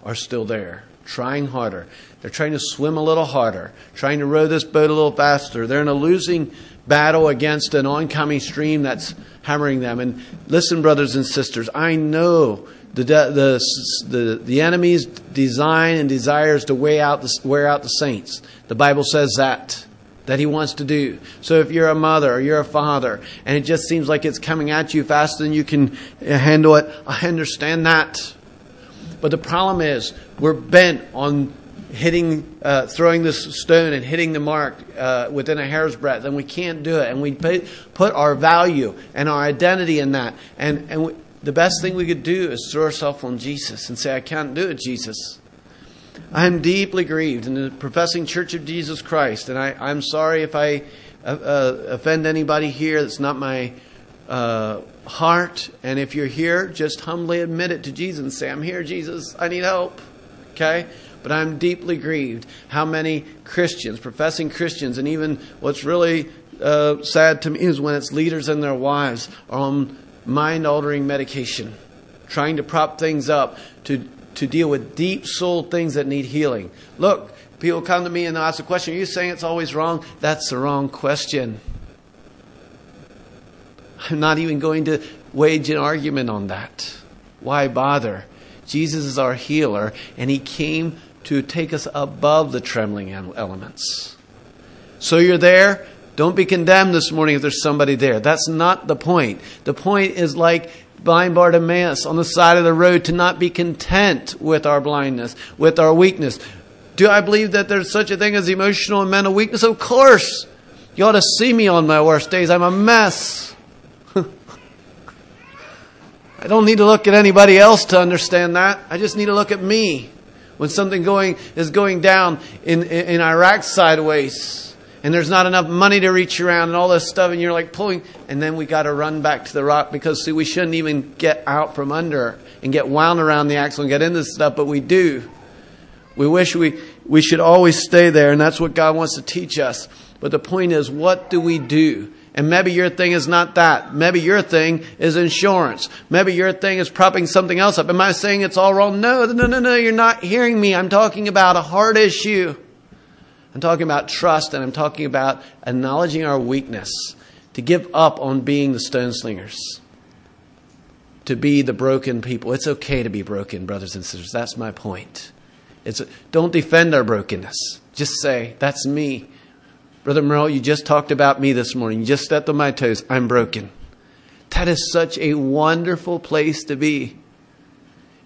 [SPEAKER 2] are still there, trying harder? They're trying to swim a little harder, trying to row this boat a little faster. They're in a losing battle against an oncoming stream that's hammering them. And listen, brothers and sisters, I know the, the, the, the enemy's design and desires to wear out, the, wear out the saints. The Bible says that that he wants to do. So if you're a mother or you're a father and it just seems like it's coming at you faster than you can handle it, I understand that. But the problem is we're bent on hitting, uh, throwing this stone and hitting the mark uh, within a hair's breadth, and we can't do it. And we put our value and our identity in that. And, and we, the best thing we could do is throw ourselves on Jesus and say, I can't do it, Jesus. I am deeply grieved in the professing Church of Jesus Christ, and I, am sorry if I uh, uh, offend anybody here. That's not my uh, heart. And if you're here, just humbly admit it to Jesus and say, I'm here, Jesus. I need help. Okay? But I'm deeply grieved how many Christians, professing Christians, and even what's really uh, sad to me is when it's leaders and their wives are on mind altering medication, trying to prop things up to to deal with deep soul things that need healing. Look, people come to me and ask the question, Are you saying it's always wrong? That's the wrong question. I'm not even going to wage an argument on that. Why bother? Jesus is our healer, and He came to take us above the trembling elements. So you're there. Don't be condemned this morning if there's somebody there. That's not the point. The point is like blind Bartimaeus on the side of the road to not be content with our blindness, with our weakness. Do I believe that there's such a thing as emotional and mental weakness? Of course. You ought to see me on my worst days. I'm a mess. [laughs] I don't need to look at anybody else to understand that. I just need to look at me. When something going is going down in, in, in Iraq sideways, and there's not enough money to reach around and all this stuff, and you're like pulling, and then we got to run back to the rock because, see, we shouldn't even get out from under and get wound around the axle and get into stuff, but we do. We wish we, we should always stay there, and that's what God wants to teach us. But the point is, what do we do? And maybe your thing is not that. Maybe your thing is insurance. Maybe your thing is propping something else up. Am I saying it's all wrong? No, no, no, no, you're not hearing me. I'm talking about a heart issue. I'm talking about trust and I'm talking about acknowledging our weakness, to give up on being the stone slingers, to be the broken people. It's okay to be broken, brothers and sisters. That's my point. It's don't defend our brokenness. Just say, that's me. Brother Merle, you just talked about me this morning. You just stepped on my toes. I'm broken. That is such a wonderful place to be.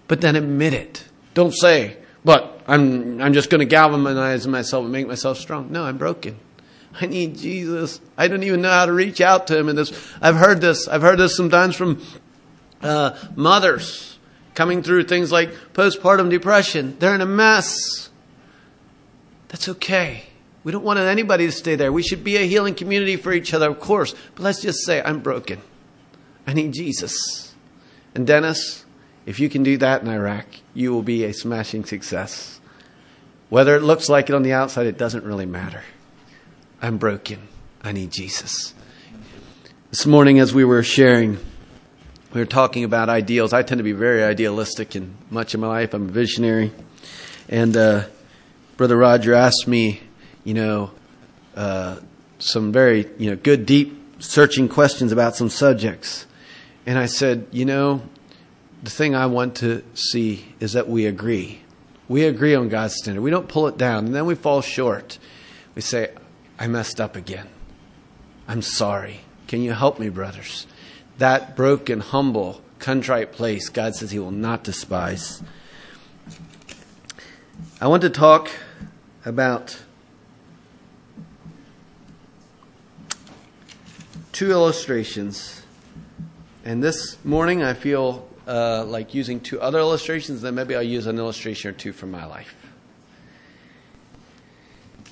[SPEAKER 2] But then admit it. Don't say, but I'm, I'm just going to galvanize myself and make myself strong. No, I'm broken. I need Jesus. I don't even know how to reach out to him in this. I've heard this. I've heard this sometimes from uh, mothers coming through things like postpartum depression. They're in a mess. That's okay. We don't want anybody to stay there. We should be a healing community for each other, of course. But let's just say, I'm broken. I need Jesus. And Dennis, If you can do that in Iraq, you will be a smashing success. Whether it looks like it on the outside, it doesn't really matter. I'm broken. I need Jesus. This morning, as we were sharing, we were talking about ideals. I tend to be very idealistic in much of my life. I'm a visionary. And uh, Brother Roger asked me, you know, uh, some very, you know, good, deep, searching questions about some subjects. And I said, you know, the thing I want to see is that we agree. We agree on God's standard. We don't pull it down, and then we fall short. We say, I messed up again. I'm sorry. Can you help me, brothers? That broken, humble, contrite place, God says He will not despise. I want to talk about two illustrations. And this morning I feel uh, like using two other illustrations, then maybe I'll use an illustration or two from my life.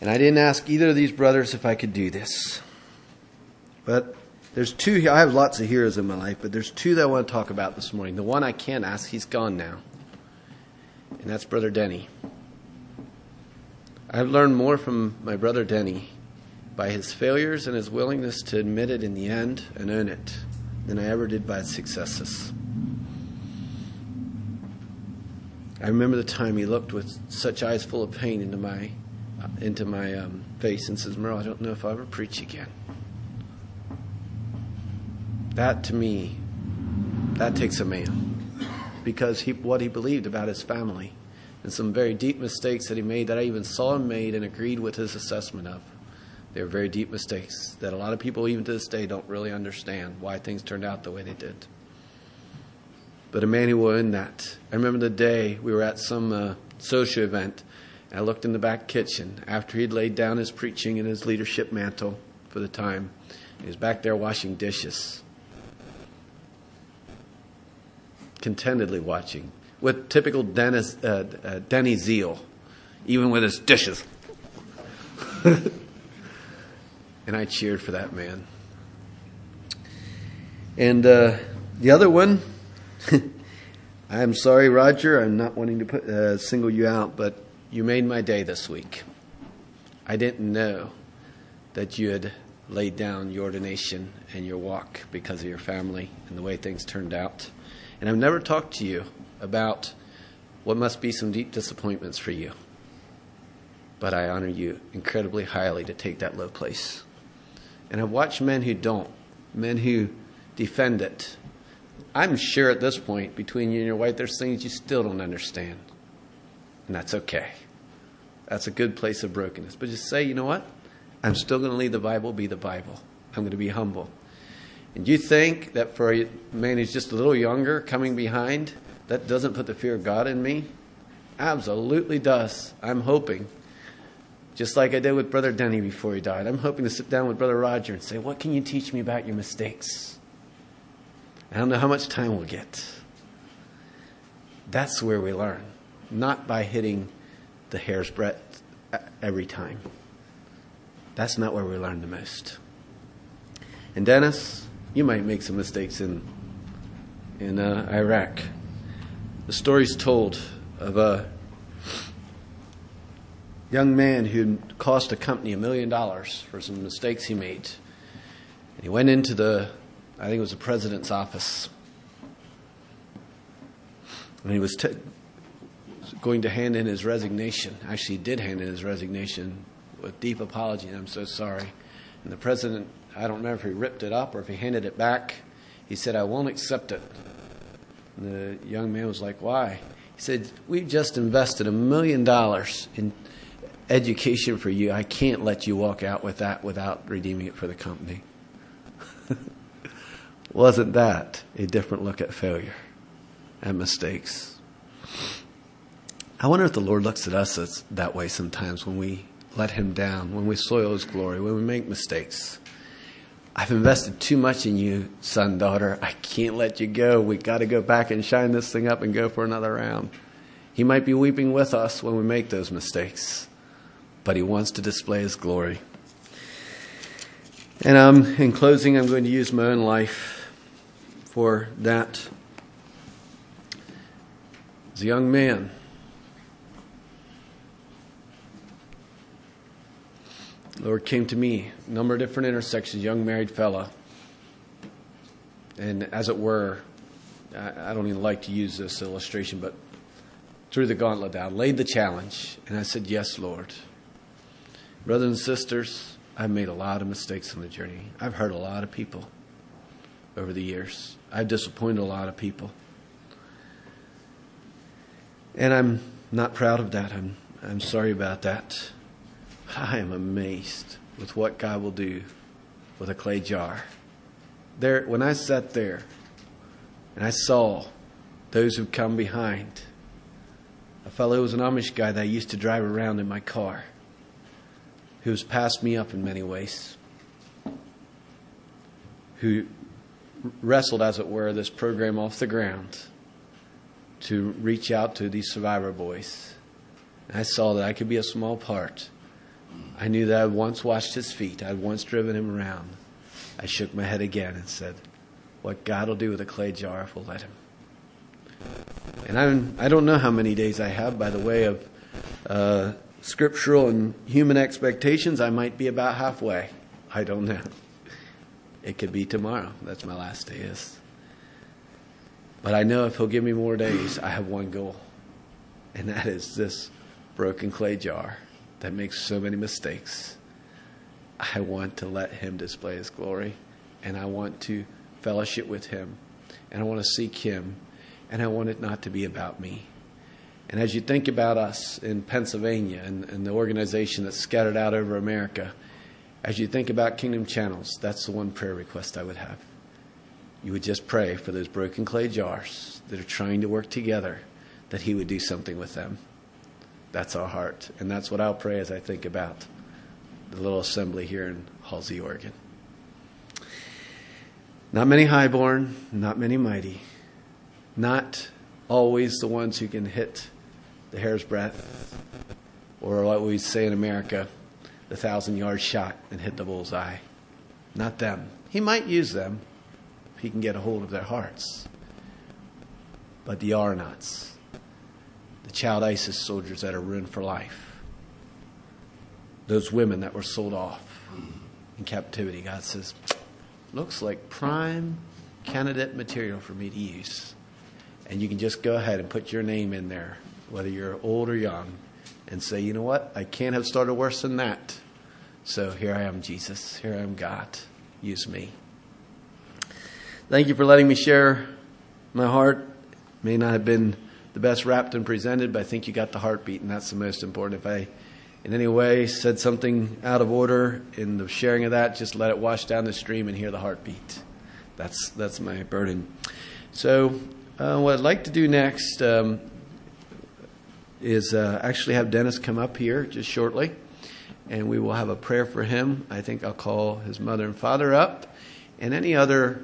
[SPEAKER 2] And I didn't ask either of these brothers if I could do this. But there's two. I have lots of heroes in my life, but there's two that I want to talk about this morning. The one I can't ask, he's gone now. And that's Brother Denny. I've learned more from my brother Denny by his failures and his willingness to admit it in the end and own it than I ever did by his successes. I remember the time he looked with such eyes full of pain into my uh, into my um, face and says, "Merle, I don't know if I'll ever preach again." That to me, that takes a man, because he what he believed about his family, and some very deep mistakes that he made that I even saw him made and agreed with his assessment of. They were very deep mistakes that a lot of people, even to this day, don't really understand why things turned out the way they did. But a man who will own that. I remember the day we were at some uh, social event. And I looked in the back kitchen after he'd laid down his preaching and his leadership mantle for the time. He was back there washing dishes, contentedly watching, with typical Dennis, uh, uh, Denny zeal, even with his dishes. [laughs] and I cheered for that man. And uh, the other one, [laughs] I'm sorry, Roger, I'm not wanting to put, uh, single you out, but you made my day this week. I didn't know that you had laid down your ordination and your walk because of your family and the way things turned out. And I've never talked to you about what must be some deep disappointments for you. But I honor you incredibly highly to take that low place. And I've watched men who don't, men who defend it. I'm sure at this point, between you and your wife, there's things you still don't understand. And that's okay. That's a good place of brokenness. But just say, you know what? I'm still going to leave the Bible be the Bible. I'm going to be humble. And you think that for a man who's just a little younger coming behind, that doesn't put the fear of God in me? Absolutely does. I'm hoping just like I did with Brother Denny before he died. I'm hoping to sit down with Brother Roger and say, What can you teach me about your mistakes? I don't know how much time we'll get. That's where we learn, not by hitting the hair's breadth every time. That's not where we learn the most. And Dennis, you might make some mistakes in in uh, Iraq. The story's told of a young man who cost a company a million dollars for some mistakes he made. And he went into the, I think it was the president's office. And he was t- going to hand in his resignation. Actually, he did hand in his resignation with deep apology. I'm so sorry. And the president, I don't remember if he ripped it up or if he handed it back. He said, I won't accept it. And the young man was like, Why? He said, We've just invested a million dollars in education for you. I can't let you walk out with that without redeeming it for the company. Wasn't that a different look at failure and mistakes? I wonder if the Lord looks at us that way sometimes when we let Him down, when we soil His glory, when we make mistakes. I've invested too much in you, son, daughter. I can't let you go. We've got to go back and shine this thing up and go for another round. He might be weeping with us when we make those mistakes but he wants to display his glory. And um, in closing, I'm going to use my own life for that As a young man, Lord came to me, a number of different intersections, young married fella. And as it were, I don't even like to use this illustration, but threw the gauntlet down, laid the challenge, and I said, Yes, Lord. Brothers and sisters, I've made a lot of mistakes on the journey. I've hurt a lot of people over the years. I've disappointed a lot of people. And I'm not proud of that. I'm, I'm sorry about that. But [laughs] I am amazed with what God will do with a clay jar. There, when I sat there and I saw those who come behind, a fellow who was an Amish guy that I used to drive around in my car, who has passed me up in many ways, who wrestled, as it were, this program off the ground to reach out to these survivor boys. I saw that I could be a small part. I knew that I'd once washed his feet, I'd once driven him around. I shook my head again and said, What God will do with a clay jar if we'll let him. And I'm, I don't know how many days I have by the way of uh, scriptural and human expectations. I might be about halfway. I don't know. It could be tomorrow. That's my last day is. But I know if he'll give me more days, I have one goal. And that is this broken clay jar that makes so many mistakes. I want to let him display his glory. And I want to fellowship with him. And I want to seek him. And I want it not to be about me. And as you think about us in Pennsylvania and, and the organization that's scattered out over America, as you think about Kingdom Channels, that's the one prayer request I would have. You would just pray for those broken clay jars that are trying to work together, that He would do something with them. That's our heart. And that's what I'll pray as I think about the little assembly here in Halsey, Oregon. Not many highborn, not many mighty, not always the ones who can hit the hair's breadth, or what we say in America, the thousand yard shot and hit the bullseye. Not them. He might use them if he can get a hold of their hearts. But the Arnauts, the child ISIS soldiers that are ruined for life, those women that were sold off in captivity, God says, looks like prime candidate material for me to use. And you can just go ahead and put your name in there, whether you're old or young, and say, you know what? I can't have started worse than that. So here I am, Jesus. Here I am, God. Use me. Thank you for letting me share my heart. May not have been the best wrapped and presented, but I think you got the heartbeat, and that's the most important. If I in any way said something out of order in the sharing of that, just let it wash down the stream and hear the heartbeat. That's that's my burden. So, uh, what I'd like to do next um, is uh, actually have Dennis come up here just shortly, and we will have a prayer for him. I think I'll call his mother and father up, and any other,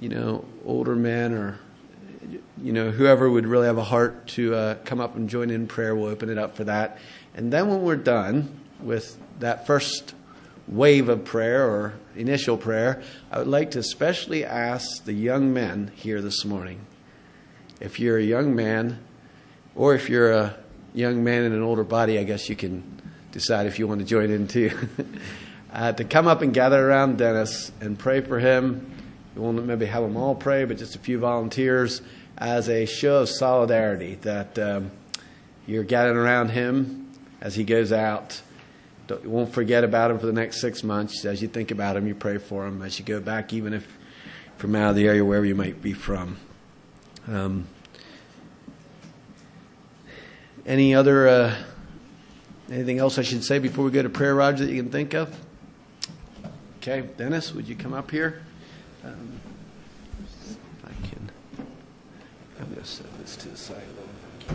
[SPEAKER 2] you know, older men or you know whoever would really have a heart to uh, come up and join in prayer. We'll open it up for that, and then when we're done with that first wave of prayer or initial prayer, I would like to especially ask the young men here this morning. If you're a young man or if you're a young man in an older body, I guess you can decide if you want to join in too. [laughs] uh, to come up and gather around Dennis and pray for him. We won't maybe have them all pray, but just a few volunteers as a show of solidarity that um, you're gathering around him as he goes out. Don't, won't forget about him for the next six months. As you think about him, you pray for him as you go back, even if from out of the area wherever you might be from. Um, any other, uh, anything else I should say before we go to prayer, Roger, that you can think of? Okay, Dennis, would you come up here? Um, I can. I'm going to set this to the side a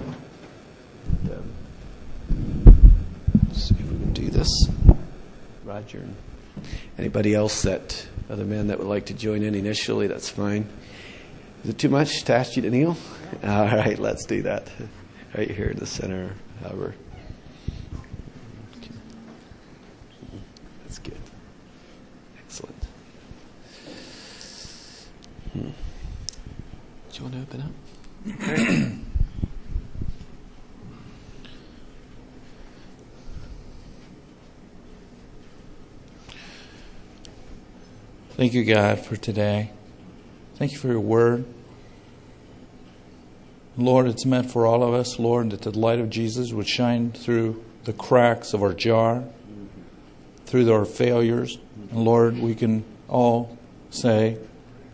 [SPEAKER 2] little. Um, see if we can do this. Roger. Anybody else that, other men that would like to join in initially, that's fine. Is it too much to ask you to kneel? [laughs] All right, let's do that right here in the center, however. Okay. That's good. Excellent. Hmm. Do you want to open up?
[SPEAKER 3] Thank you, God, for today. Thank you for your word. Lord, it's meant for all of us, Lord, that the light of Jesus would shine through the cracks of our jar, through our failures. And Lord, we can all say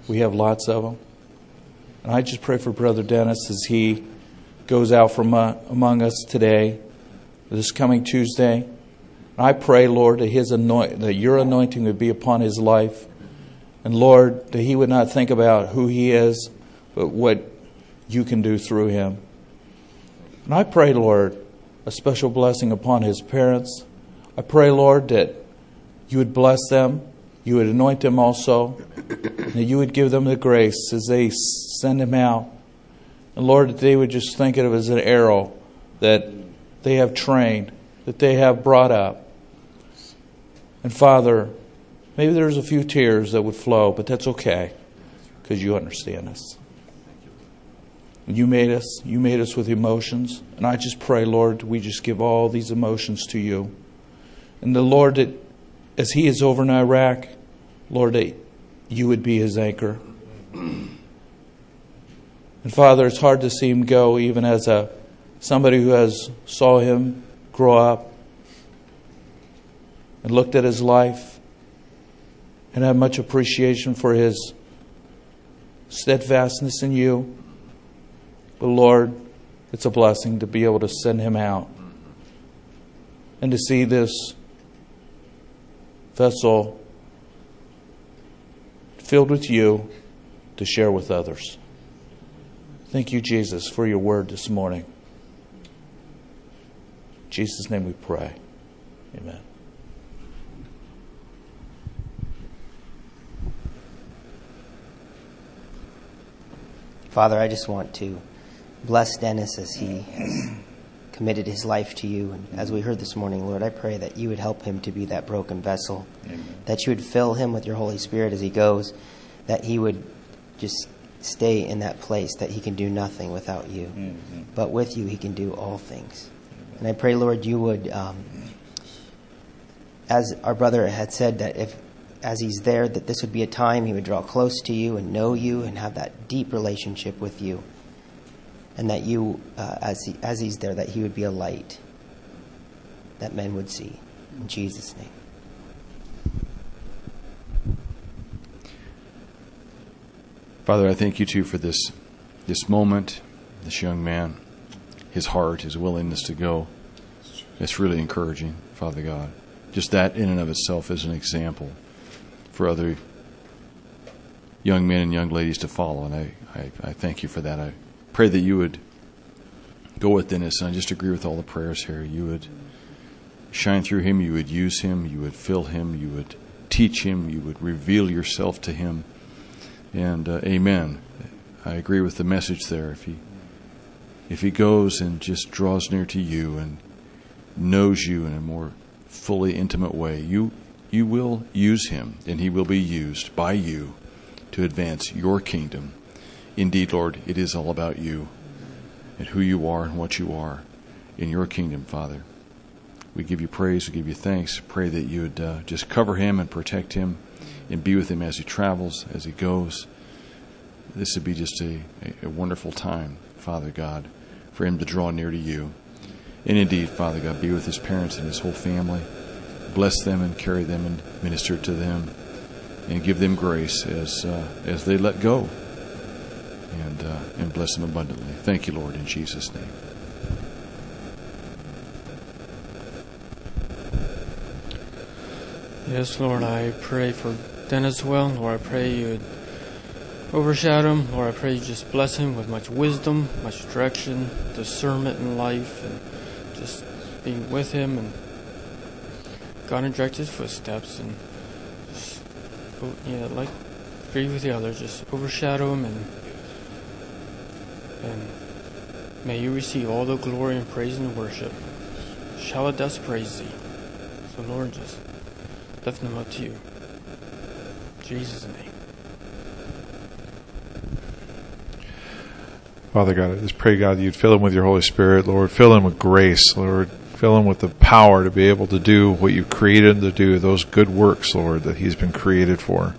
[SPEAKER 3] we have lots of them. And I just pray for Brother Dennis as he goes out from uh, among us today, this coming Tuesday. I pray, Lord, that his anoint, that your anointing would be upon his life, and Lord, that he would not think about who he is, but what you can do through him. And I pray, Lord, a special blessing upon his parents. I pray, Lord, that you would bless them, you would anoint them also, and that you would give them the grace as they send him out. And Lord, that they would just think of it as an arrow that they have trained, that they have brought up. And Father, maybe there's a few tears that would flow, but that's okay because you understand us. You made us. You made us with emotions. And I just pray, Lord, we just give all these emotions to you. And the Lord, that as He is over in Iraq, Lord, that you would be His anchor. And Father, it's hard to see Him go, even as a somebody who has saw Him grow up and looked at His life and have much appreciation for His steadfastness in you. But Lord, it's a blessing to be able to send him out and to see this vessel filled with you to share with others. Thank you, Jesus, for your word this morning. In Jesus' name we pray. Amen.
[SPEAKER 4] Father, I just want to bless Dennis as he has committed his life to you. And as we heard this morning, Lord, I pray that you would help him to be that broken vessel, Amen. that you would fill him with your Holy Spirit as he goes, that he would just stay in that place, that he can do nothing without you. Mm-hmm. But with you, he can do all things. And I pray, Lord, you would, um, as our brother had said, that if as he's there, that this would be a time he would draw close to you and know you and have that deep relationship with you and that you, uh, as, he, as he's there, that he would be a light that men would see. In Jesus' name.
[SPEAKER 5] Father, I thank you too for this, this moment, this young man, his heart, his willingness to go. It's really encouraging, Father God. Just that in and of itself is an example for other young men and young ladies to follow. And I, I, I thank you for that. I pray that you would go within us. And I just agree with all the prayers here. You would shine through him, you would use him, you would fill him, you would teach him, you would reveal yourself to him. And uh, amen. I agree with the message there. If he if he goes and just draws near to you and knows you in a more fully intimate way, you you will use him and he will be used by you to advance your kingdom Indeed, Lord, it is all about you and who you are and what you are in your kingdom, Father. We give you praise, we give you thanks. Pray that you would uh, just cover him and protect him and be with him as he travels, as he goes. This would be just a, a, a wonderful time, Father God, for him to draw near to you. And indeed, Father God, be with his parents and his whole family. Bless them and carry them and minister to them and give them grace as, uh, as they let go and, uh, and bless them abundantly. Thank you, Lord, in Jesus' name.
[SPEAKER 6] Yes, Lord, I pray for Dennis well. Lord, I pray you would overshadow him. Lord, I pray you just bless him with much wisdom, much direction, discernment in life, and just being with him and God direct his footsteps and just, yeah, like agree with the others, just overshadow him and and may you receive all the glory and praise and worship. Shall it thus praise thee? So, Lord, just lift them up to you. In Jesus' name.
[SPEAKER 7] Father God, I just pray, God, that you'd fill him with your Holy Spirit, Lord. Fill him with grace, Lord. Fill him with the power to be able to do what you've created him to do, those good works, Lord, that he's been created for.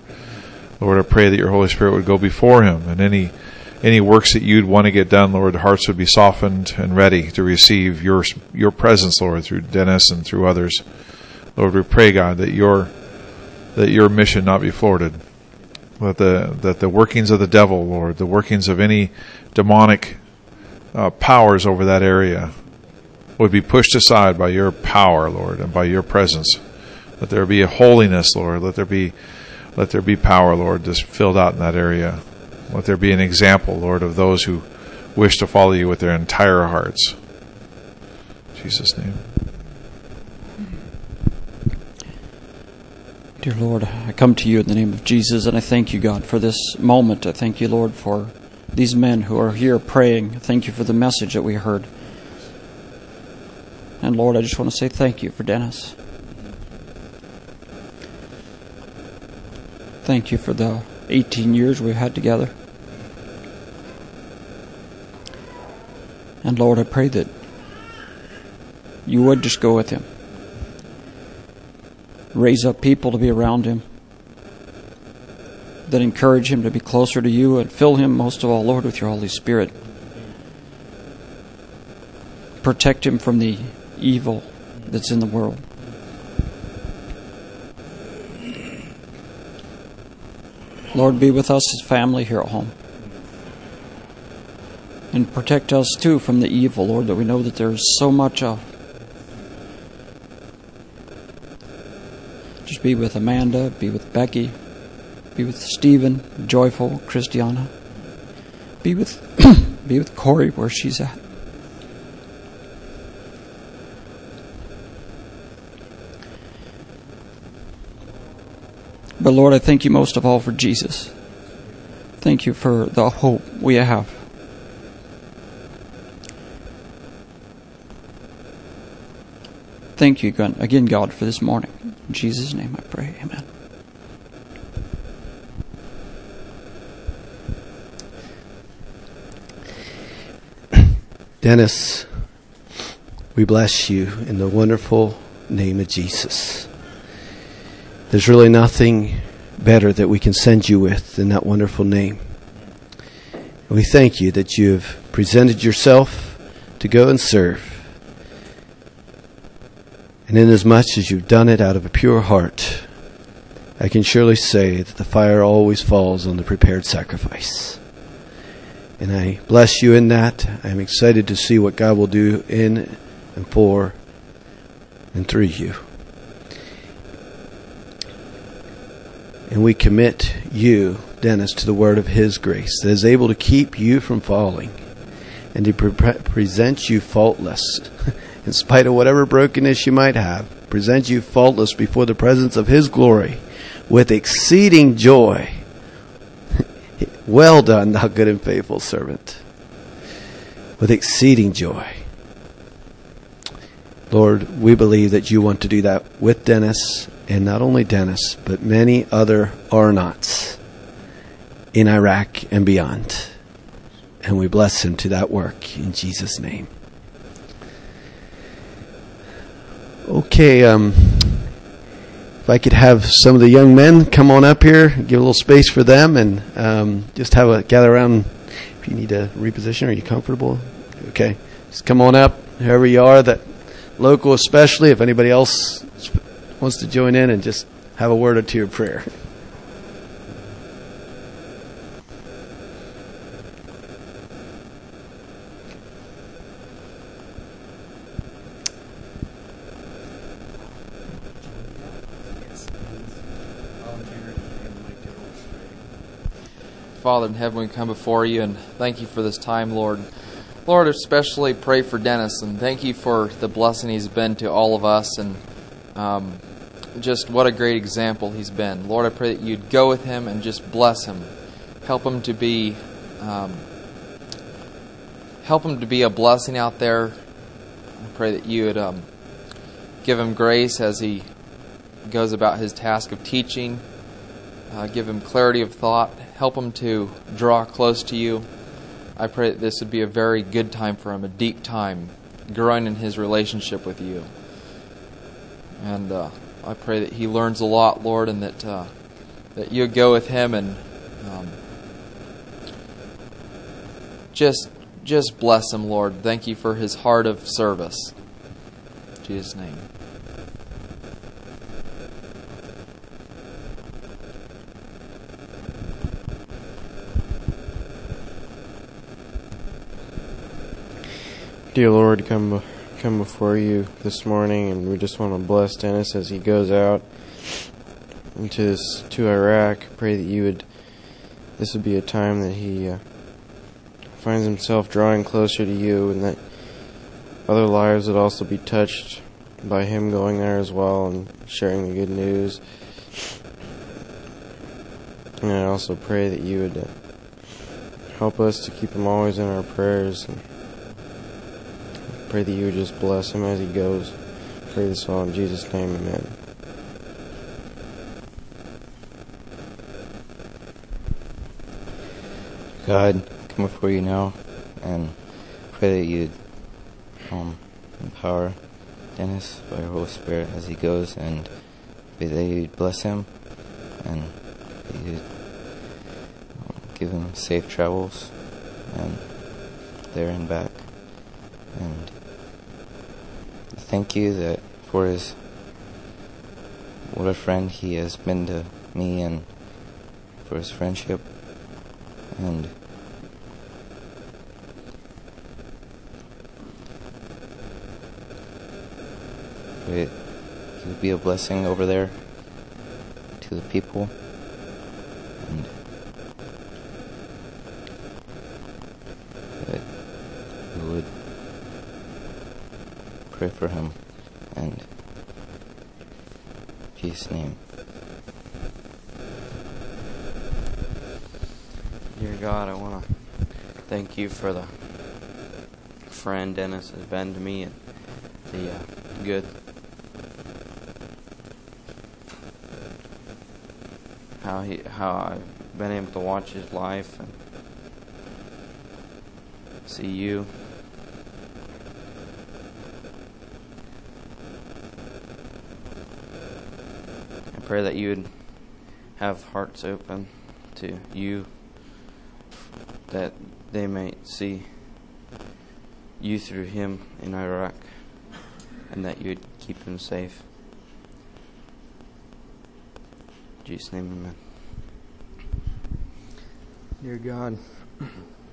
[SPEAKER 7] Lord, I pray that your Holy Spirit would go before him and any any works that you'd want to get done, Lord, hearts would be softened and ready to receive your your presence, Lord, through Dennis and through others. Lord, we pray, God, that your that your mission not be thwarted. That the that the workings of the devil, Lord, the workings of any demonic uh, powers over that area would be pushed aside by your power, Lord, and by your presence. Let there be a holiness, Lord. Let there be let there be power, Lord, just filled out in that area. Let there be an example, Lord, of those who wish to follow you with their entire hearts. In Jesus' name.
[SPEAKER 1] Dear Lord, I come to you in the name of Jesus, and I thank you, God, for this moment. I thank you, Lord, for these men who are here praying. Thank you for the message that we heard. And Lord, I just want to say thank you for Dennis. Thank you for the 18 years we've had together. And Lord, I pray that you would just go with him raise up people to be around him that encourage him to be closer to you and fill him most of all, Lord, with your Holy Spirit. Protect him from the evil that's in the world. Lord, be with us as family here at home. And protect us too from the evil, Lord, that we know that there is so much of. Just be with Amanda, be with Becky, be with Stephen, Joyful, Christiana. Be with [coughs] be with Corey where she's at. But Lord, I thank you most of all for Jesus. Thank you for the hope we have. Thank you again, God, for this morning. In Jesus' name I pray. Amen. [coughs]
[SPEAKER 2] Dennis, we bless you in the wonderful name of Jesus. There's really nothing better that we can send you with than that wonderful name. And we thank you that you have presented yourself to go and serve. And inasmuch as you've done it out of a pure heart, I can surely say that the fire always falls on the prepared sacrifice. And I bless you in that. I'm excited to see what God will do in and for and through you. And we commit you, Dennis, to the word of His grace that is able to keep you from falling and to pre- present you faultless [laughs] in spite of whatever brokenness you might have. Present you faultless before the presence of His glory with exceeding joy. [laughs] well done, thou good and faithful servant. With exceeding joy. Lord, we believe that you want to do that with Dennis, and not only Dennis, but many other Arnotts in Iraq and beyond. And we bless him to that work in Jesus' name. Okay, um, if I could have some of the young men come on up here, give a little space for them, and um, just have a gather around. If you need to reposition, are you comfortable? Okay, just come on up, whoever you are, that local especially. If anybody else wants to join in, and just have a word or two of prayer.
[SPEAKER 8] Father in heaven, we come before you and thank you for this time, Lord. Lord, especially pray for Dennis and thank you for the blessing he's been to all of us and um, just what a great example he's been. Lord, I pray that you'd go with him and just bless him, help him to be, um, help him to be a blessing out there. I pray that you would um, give him grace as he goes about his task of teaching. Uh, give him clarity of thought, help him to draw close to you. I pray that this would be a very good time for him, a deep time, growing in his relationship with you. And uh, I pray that he learns a lot, Lord, and that uh, that you go with him and um, just just bless him, Lord. Thank you for his heart of service. In Jesus' name.
[SPEAKER 9] Dear Lord, come come before you this morning, and we just want to bless Dennis as he goes out into this to Iraq. Pray that you would. This would be a time that he uh, finds himself drawing closer to you, and that other lives would also be touched by him going there as well and sharing the good news. And I also pray that you would uh, help us to keep him always in our prayers. And, Pray that you would just bless him as he goes. Pray this all in Jesus' name, amen.
[SPEAKER 10] God, come before you now and pray that you um, empower Dennis by your Holy Spirit as he goes and pray that you bless him and that you um, give him safe travels and there and back. And thank you that for his what a friend he has been to me and for his friendship. And it he would be a blessing over there to the people and that we would pray for him and peace name.
[SPEAKER 9] Dear God, I want to thank you for the friend Dennis has been to me and the uh, good how he how I've been able to watch his life and see you. I pray that you would have hearts open to you that they might see you through him in Iraq and that you would keep him safe. In Jesus' name, amen.
[SPEAKER 11] Dear God,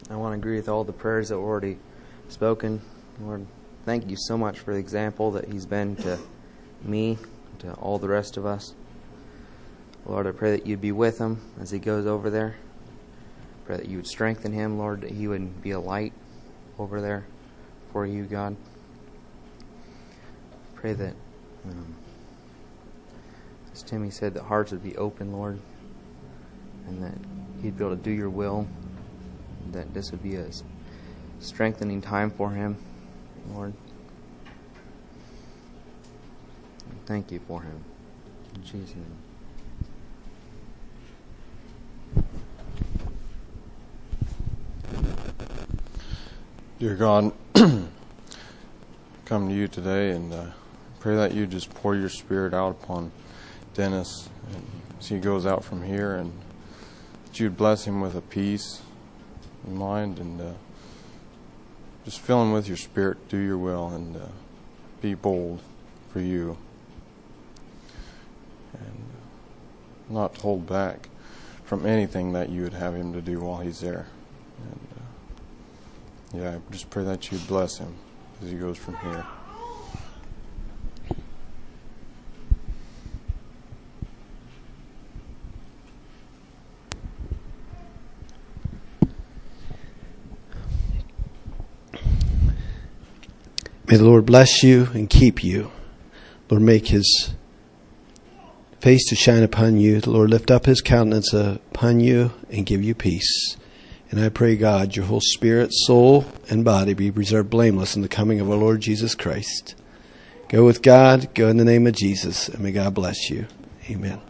[SPEAKER 11] I want to agree with all the prayers that were already spoken. Lord, thank you so much for the example that he's been to me, to all the rest of us. Lord, I pray that you'd be with him as he goes over there. Pray that you would strengthen him, Lord, that he would be a light over there for you, God. Pray that, um, as Timmy said, that hearts would be open, Lord, and that he'd be able to do your will. That this would be a strengthening time for him, Lord. Thank you for him. In Jesus' name.
[SPEAKER 12] Dear God, [clears throat] come to you today and uh, pray that you just pour your spirit out upon Dennis as he goes out from here and that you'd bless him with a peace in mind and uh, just fill him with your spirit, do your will, and uh, be bold for you. And not hold back from anything that you would have him to do while he's there. And, yeah, I just pray that you bless him as he goes from here.
[SPEAKER 2] May the Lord bless you and keep you. Lord, make his face to shine upon you. The Lord lift up his countenance upon you and give you peace. And I pray, God, your whole spirit, soul, and body be preserved blameless in the coming of our Lord Jesus Christ. Go with God, go in the name of Jesus, and may God bless you. Amen.